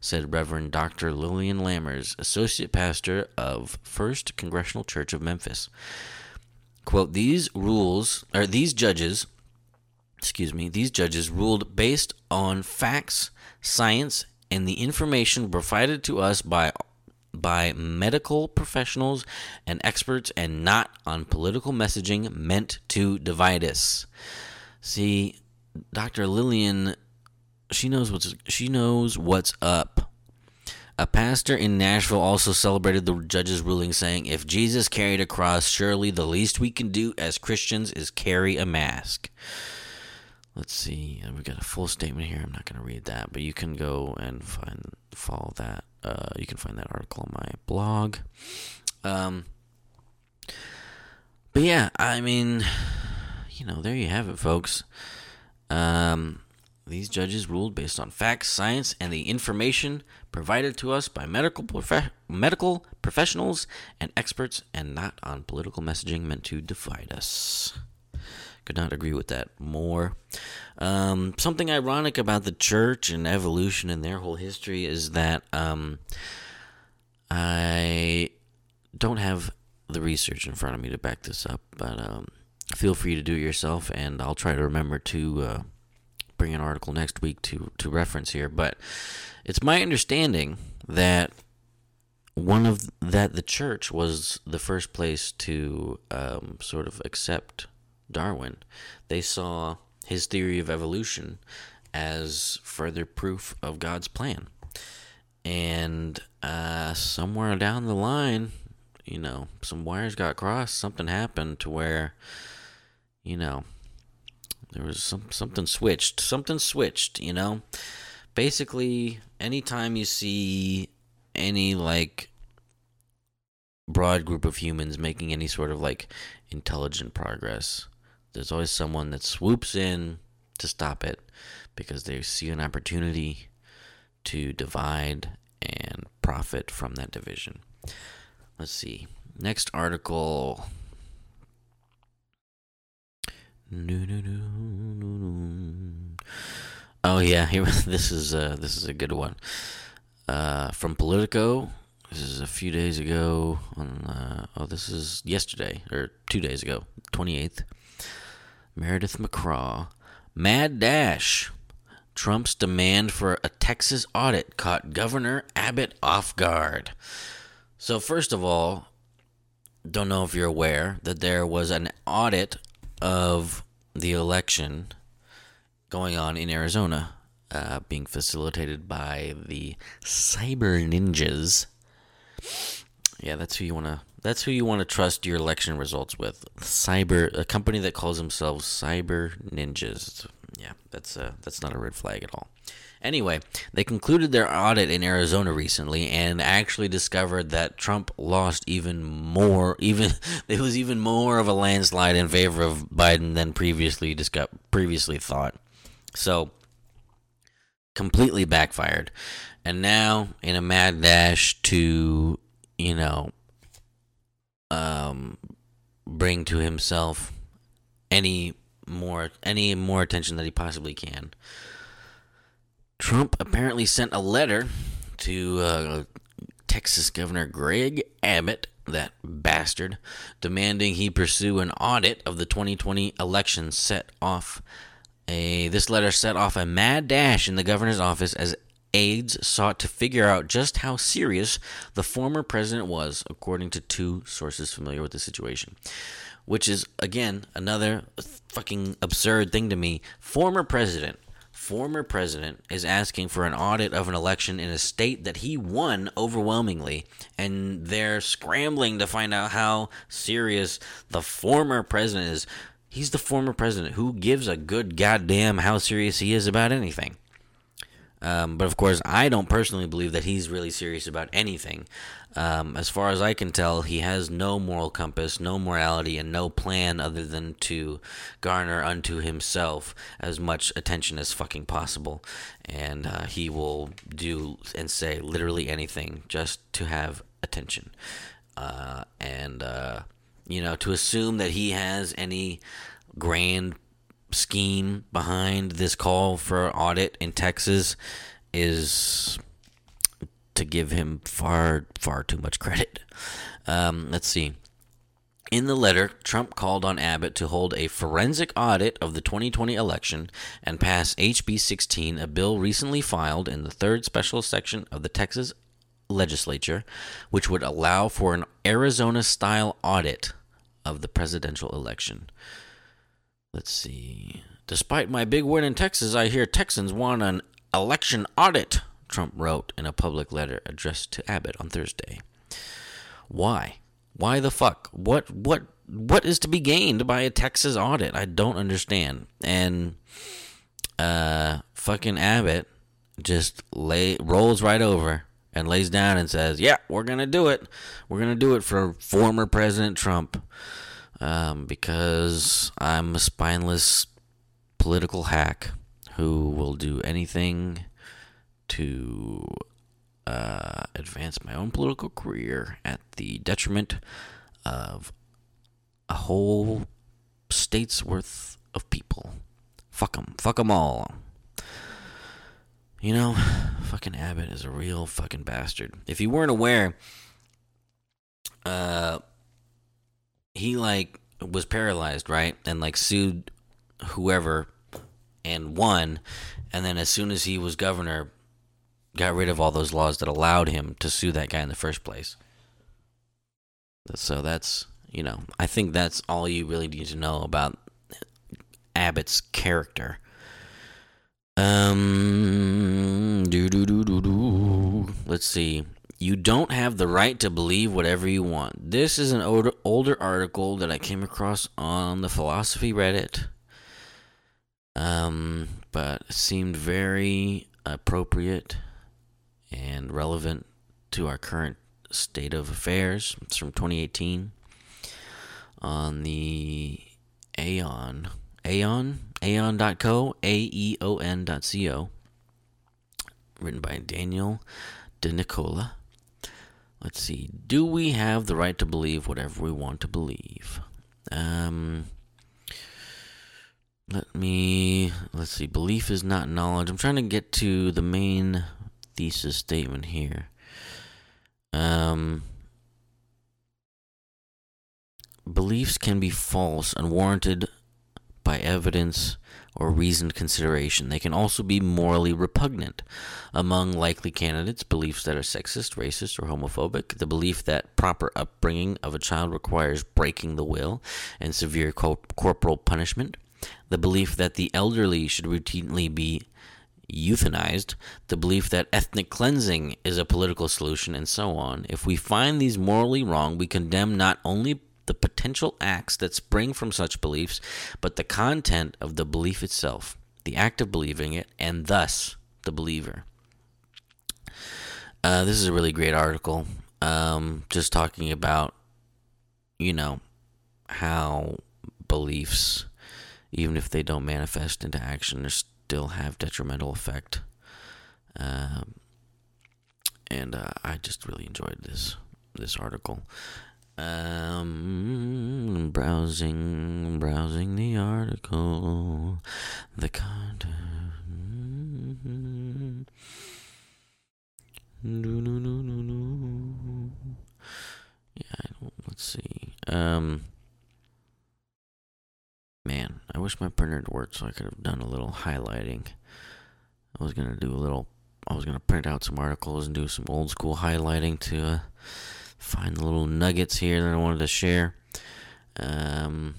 [SPEAKER 2] said Reverend Dr. Lillian Lammers, Associate Pastor of First Congregational Church of Memphis. Quote, these rules, or these judges, excuse me, these judges ruled based on facts, science, and the information provided to us by by medical professionals and experts and not on political messaging meant to divide us. See, Dr. Lillian, she knows what's she knows what's up. A pastor in Nashville also celebrated the judge's ruling, saying, If Jesus carried a cross, surely the least we can do as Christians is carry a mask. Let's see. We got a full statement here. I'm not going to read that, but you can go and find follow that uh, you can find that article on my blog. Um, but yeah, I mean, you know, there you have it, folks. Um, these judges ruled based on facts, science, and the information provided to us by medical prof- medical professionals and experts, and not on political messaging meant to divide us. Could not agree with that more. Um, something ironic about the church and evolution and their whole history is that um, I don't have the research in front of me to back this up, but um, feel free to do it yourself, and I'll try to remember to uh, bring an article next week to to reference here. But it's my understanding that one of that the church was the first place to um, sort of accept Darwin. They saw his theory of evolution as further proof of God's plan. And uh, somewhere down the line, you know, some wires got crossed. Something happened to where, you know, there was some something switched. Something switched. You know, basically, anytime you see any like broad group of humans making any sort of like intelligent progress, there's always someone that swoops in to stop it because they see an opportunity to divide and profit from that division. Let's see. Next article. Oh yeah, here this is uh, this is a good one. Uh, from Politico. This is a few days ago. On uh, oh, this is yesterday or two days ago, twenty eighth. Meridith McGraw. Mad Dash. Trump's demand for a Texas audit caught Governor Abbott off guard. So, first of all, don't know if you're aware that there was an audit of the election going on in Arizona, uh, being facilitated by the Cyber Ninjas. Yeah, that's who you want to That's who you want to trust your election results with. Cyber, a company that calls themselves Cyber Ninjas. Yeah, that's uh, that's not a red flag at all. Anyway, they concluded their audit in Arizona recently and actually discovered that Trump lost even more, even it was even more of a landslide in favor of Biden than previously discussed, previously thought. So, completely backfired. And now, in a mad dash to, you know, um, bring to himself any more any more attention that he possibly can. Trump apparently sent a letter to uh, Texas Governor Greg Abbott, that bastard, demanding he pursue an audit of the 2020 election. Set off a this letter set off a mad dash in the governor's office as aides sought to figure out just how serious the former president was, according to two sources familiar with the situation. Which is, again, another fucking absurd thing to me. Former president, former president is asking for an audit of an election in a state that he won overwhelmingly, and they're scrambling to find out how serious the former president is. He's the former president. Who gives a good goddamn how serious he is about anything? Um, but of course, I don't personally believe that he's really serious about anything. Um, as far as I can tell, he has no moral compass, no morality, and no plan other than to garner unto himself as much attention as fucking possible. And uh, he will do and say literally anything just to have attention. Uh, and, uh, you know, to assume that he has any grand scheme behind this call for audit in Texas is to give him far, far too much credit. Um, let's see. In the letter, Trump called on Abbott to hold a forensic audit of the 2020 election and pass HB 16, a bill recently filed in the third special section of the Texas legislature, which would allow for an Arizona style audit of the presidential election. Let's see. Despite my big win in Texas, I hear Texans want an election audit, Trump wrote in a public letter addressed to Abbott on Thursday. Why? Why the fuck? What what what is to be gained by a Texas audit? I don't understand. And uh fucking Abbott just lay rolls right over and lays down and says, "Yeah, we're going to do it. We're going to do it for former President Trump." Um, because I'm a spineless political hack who will do anything to uh, advance my own political career at the detriment of a whole state's worth of people. Fuck them. Fuck them all. You know, fucking Abbott is a real fucking bastard. If you weren't aware, uh, he like was paralyzed, right? And like sued whoever and won. And then as soon as he was governor, got rid of all those laws that allowed him to sue that guy in the first place. So that's, you know, I think that's all you really need to know about Abbott's character. Um, do do do do do. Let's see. You don't have the right to believe whatever you want. This is an older, older article that I came across on the philosophy Reddit. Um, but seemed very appropriate and relevant to our current state of affairs. It's from 2018 on the Aeon, Aeon, Aeon.co, A E O N.co, written by Daniel DeNicola. Let's see. Do we have the right to believe whatever we want to believe? Um, let me. Let's see. Belief is not knowledge. I'm trying to get to the main thesis statement here. Um, beliefs can be false, unwarranted by evidence or reasoned consideration. They can also be morally repugnant. Among likely candidates, beliefs that are sexist, racist, or homophobic, the belief that proper upbringing of a child requires breaking the will and severe corporal punishment, the belief that the elderly should routinely be euthanized, the belief that ethnic cleansing is a political solution, and so on. If we find these morally wrong, we condemn not only the potential acts that spring from such beliefs, but the content of the belief itself, the act of believing it, and thus the believer. Uh, this is a really great article, um, just talking about, you know, how beliefs, even if they don't manifest into action, still have detrimental effect. Um, and uh, I just really enjoyed this this article. Um, browsing, browsing the article, the content. No, no, no, no. Yeah, let's see. Um, man, I wish my printer had worked so I could have done a little highlighting. I was gonna do a little. I was gonna print out some articles and do some old school highlighting to. Uh, find the little nuggets here that I wanted to share. Um,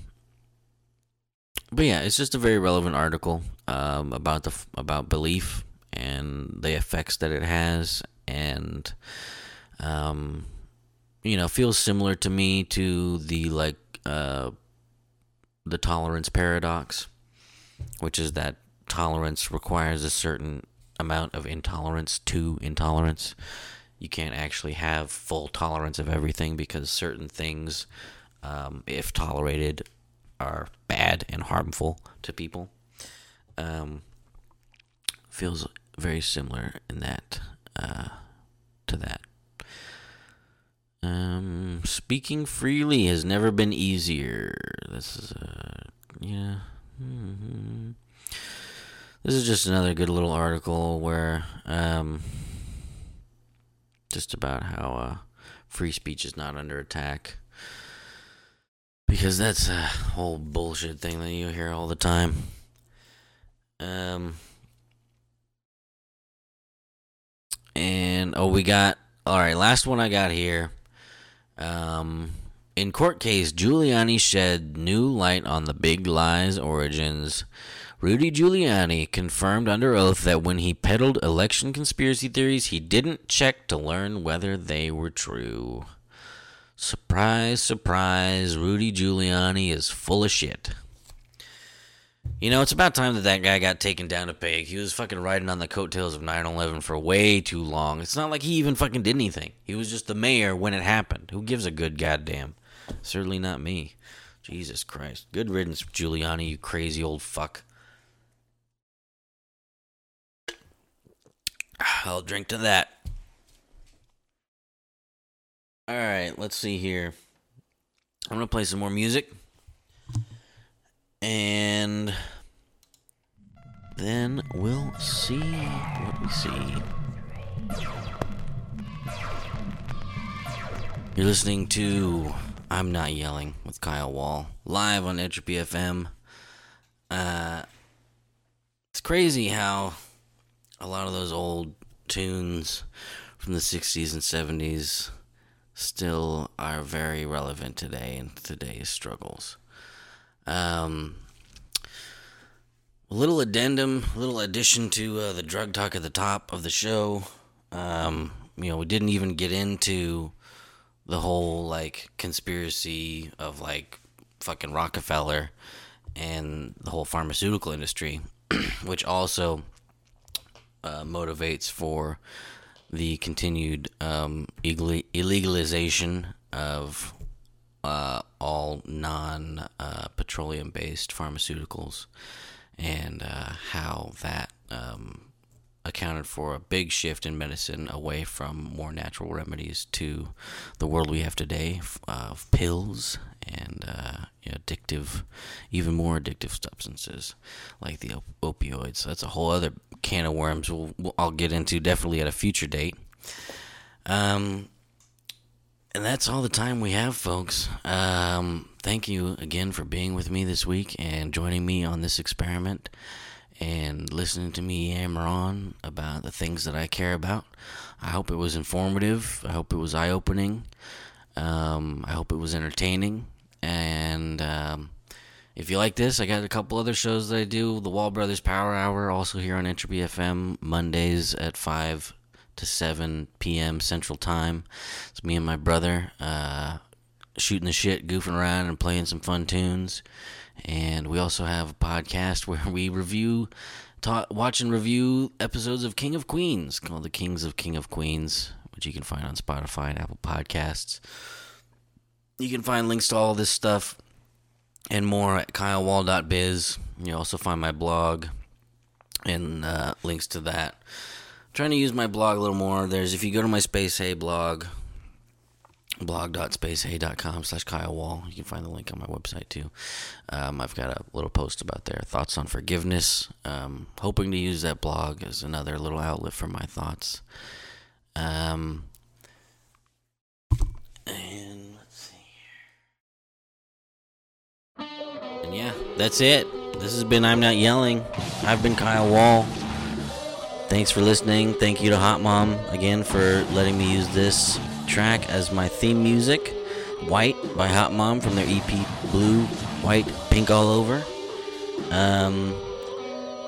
[SPEAKER 2] but yeah, it's just a very relevant article um, about the about belief and the effects that it has, and um, you know, feels similar to me to the like uh, the tolerance paradox, which is that tolerance requires a certain amount of intolerance to intolerance you can't actually have full tolerance of everything because certain things, um, if tolerated, are bad and harmful to people. Um, feels very similar in that uh, to that. Um, speaking freely has never been easier. This is uh, yeah. Mm-hmm. This is just another good little article where um, just about how uh, free speech is not under attack. Because that's a whole bullshit thing that you hear all the time. Um, and oh, we got all right. Last one I got here. Um, in court case, Giuliani shed new light on the big lies origins Rudy Giuliani confirmed under oath that when he peddled election conspiracy theories, he didn't check to learn whether they were true. Surprise, surprise, Rudy Giuliani is full of shit. You know, it's about time that that guy got taken down a peg. He was fucking riding on the coattails of 9 11 for way too long. It's not like he even fucking did anything. He was just the mayor when it happened. Who gives a good goddamn? Certainly not me. Jesus Christ. Good riddance, Giuliani, you crazy old fuck. I'll drink to that. All right, let's see here. I'm going to play some more music. And then we'll see what we see. You're listening to I'm Not Yelling with Kyle Wall, live on Entropy FM. Uh, it's crazy how a lot of those old tunes from the 60s and 70s still are very relevant today in today's struggles. Um, a little addendum, a little addition to uh, the drug talk at the top of the show. Um, you know, we didn't even get into the whole like conspiracy of like fucking Rockefeller and the whole pharmaceutical industry, which also uh, motivates for the continued um, illegalization of uh, all non uh, petroleum based pharmaceuticals and uh, how that um, accounted for a big shift in medicine away from more natural remedies to the world we have today of pills and uh, addictive, even more addictive substances like the op- opioids. So that's a whole other can of worms. We'll, we'll, I'll get into definitely at a future date. Um, and that's all the time we have, folks. Um, thank you again for being with me this week and joining me on this experiment and listening to me yammer on about the things that I care about. I hope it was informative. I hope it was eye opening. Um, I hope it was entertaining. And um, if you like this, I got a couple other shows that I do. The Wall Brothers Power Hour, also here on Entropy FM, Mondays at 5 to 7 p.m. Central Time. It's me and my brother uh, shooting the shit, goofing around, and playing some fun tunes. And we also have a podcast where we review, ta- watch and review episodes of King of Queens called The Kings of King of Queens, which you can find on Spotify and Apple Podcasts. You can find links to all this stuff and more at kylewall.biz. You also find my blog and uh, links to that. I'm trying to use my blog a little more. There's if you go to my SpaceHey blog, blog.spacehey.com slash Kyle Wall. You can find the link on my website too. Um, I've got a little post about their thoughts on forgiveness. Um, hoping to use that blog as another little outlet for my thoughts. Um, and yeah, that's it. This has been I'm Not Yelling. I've been Kyle Wall. Thanks for listening. Thank you to Hot Mom again for letting me use this track as my theme music. White by Hot Mom from their EP Blue, White, Pink All Over. Um,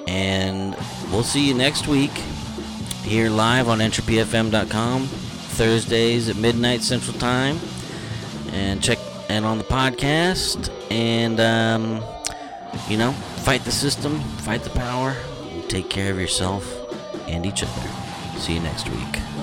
[SPEAKER 2] and we'll see you next week here live on entropyfm.com Thursdays at midnight Central Time. And check and on the podcast. And, um, you know, fight the system, fight the power, take care of yourself and each other. See you next week.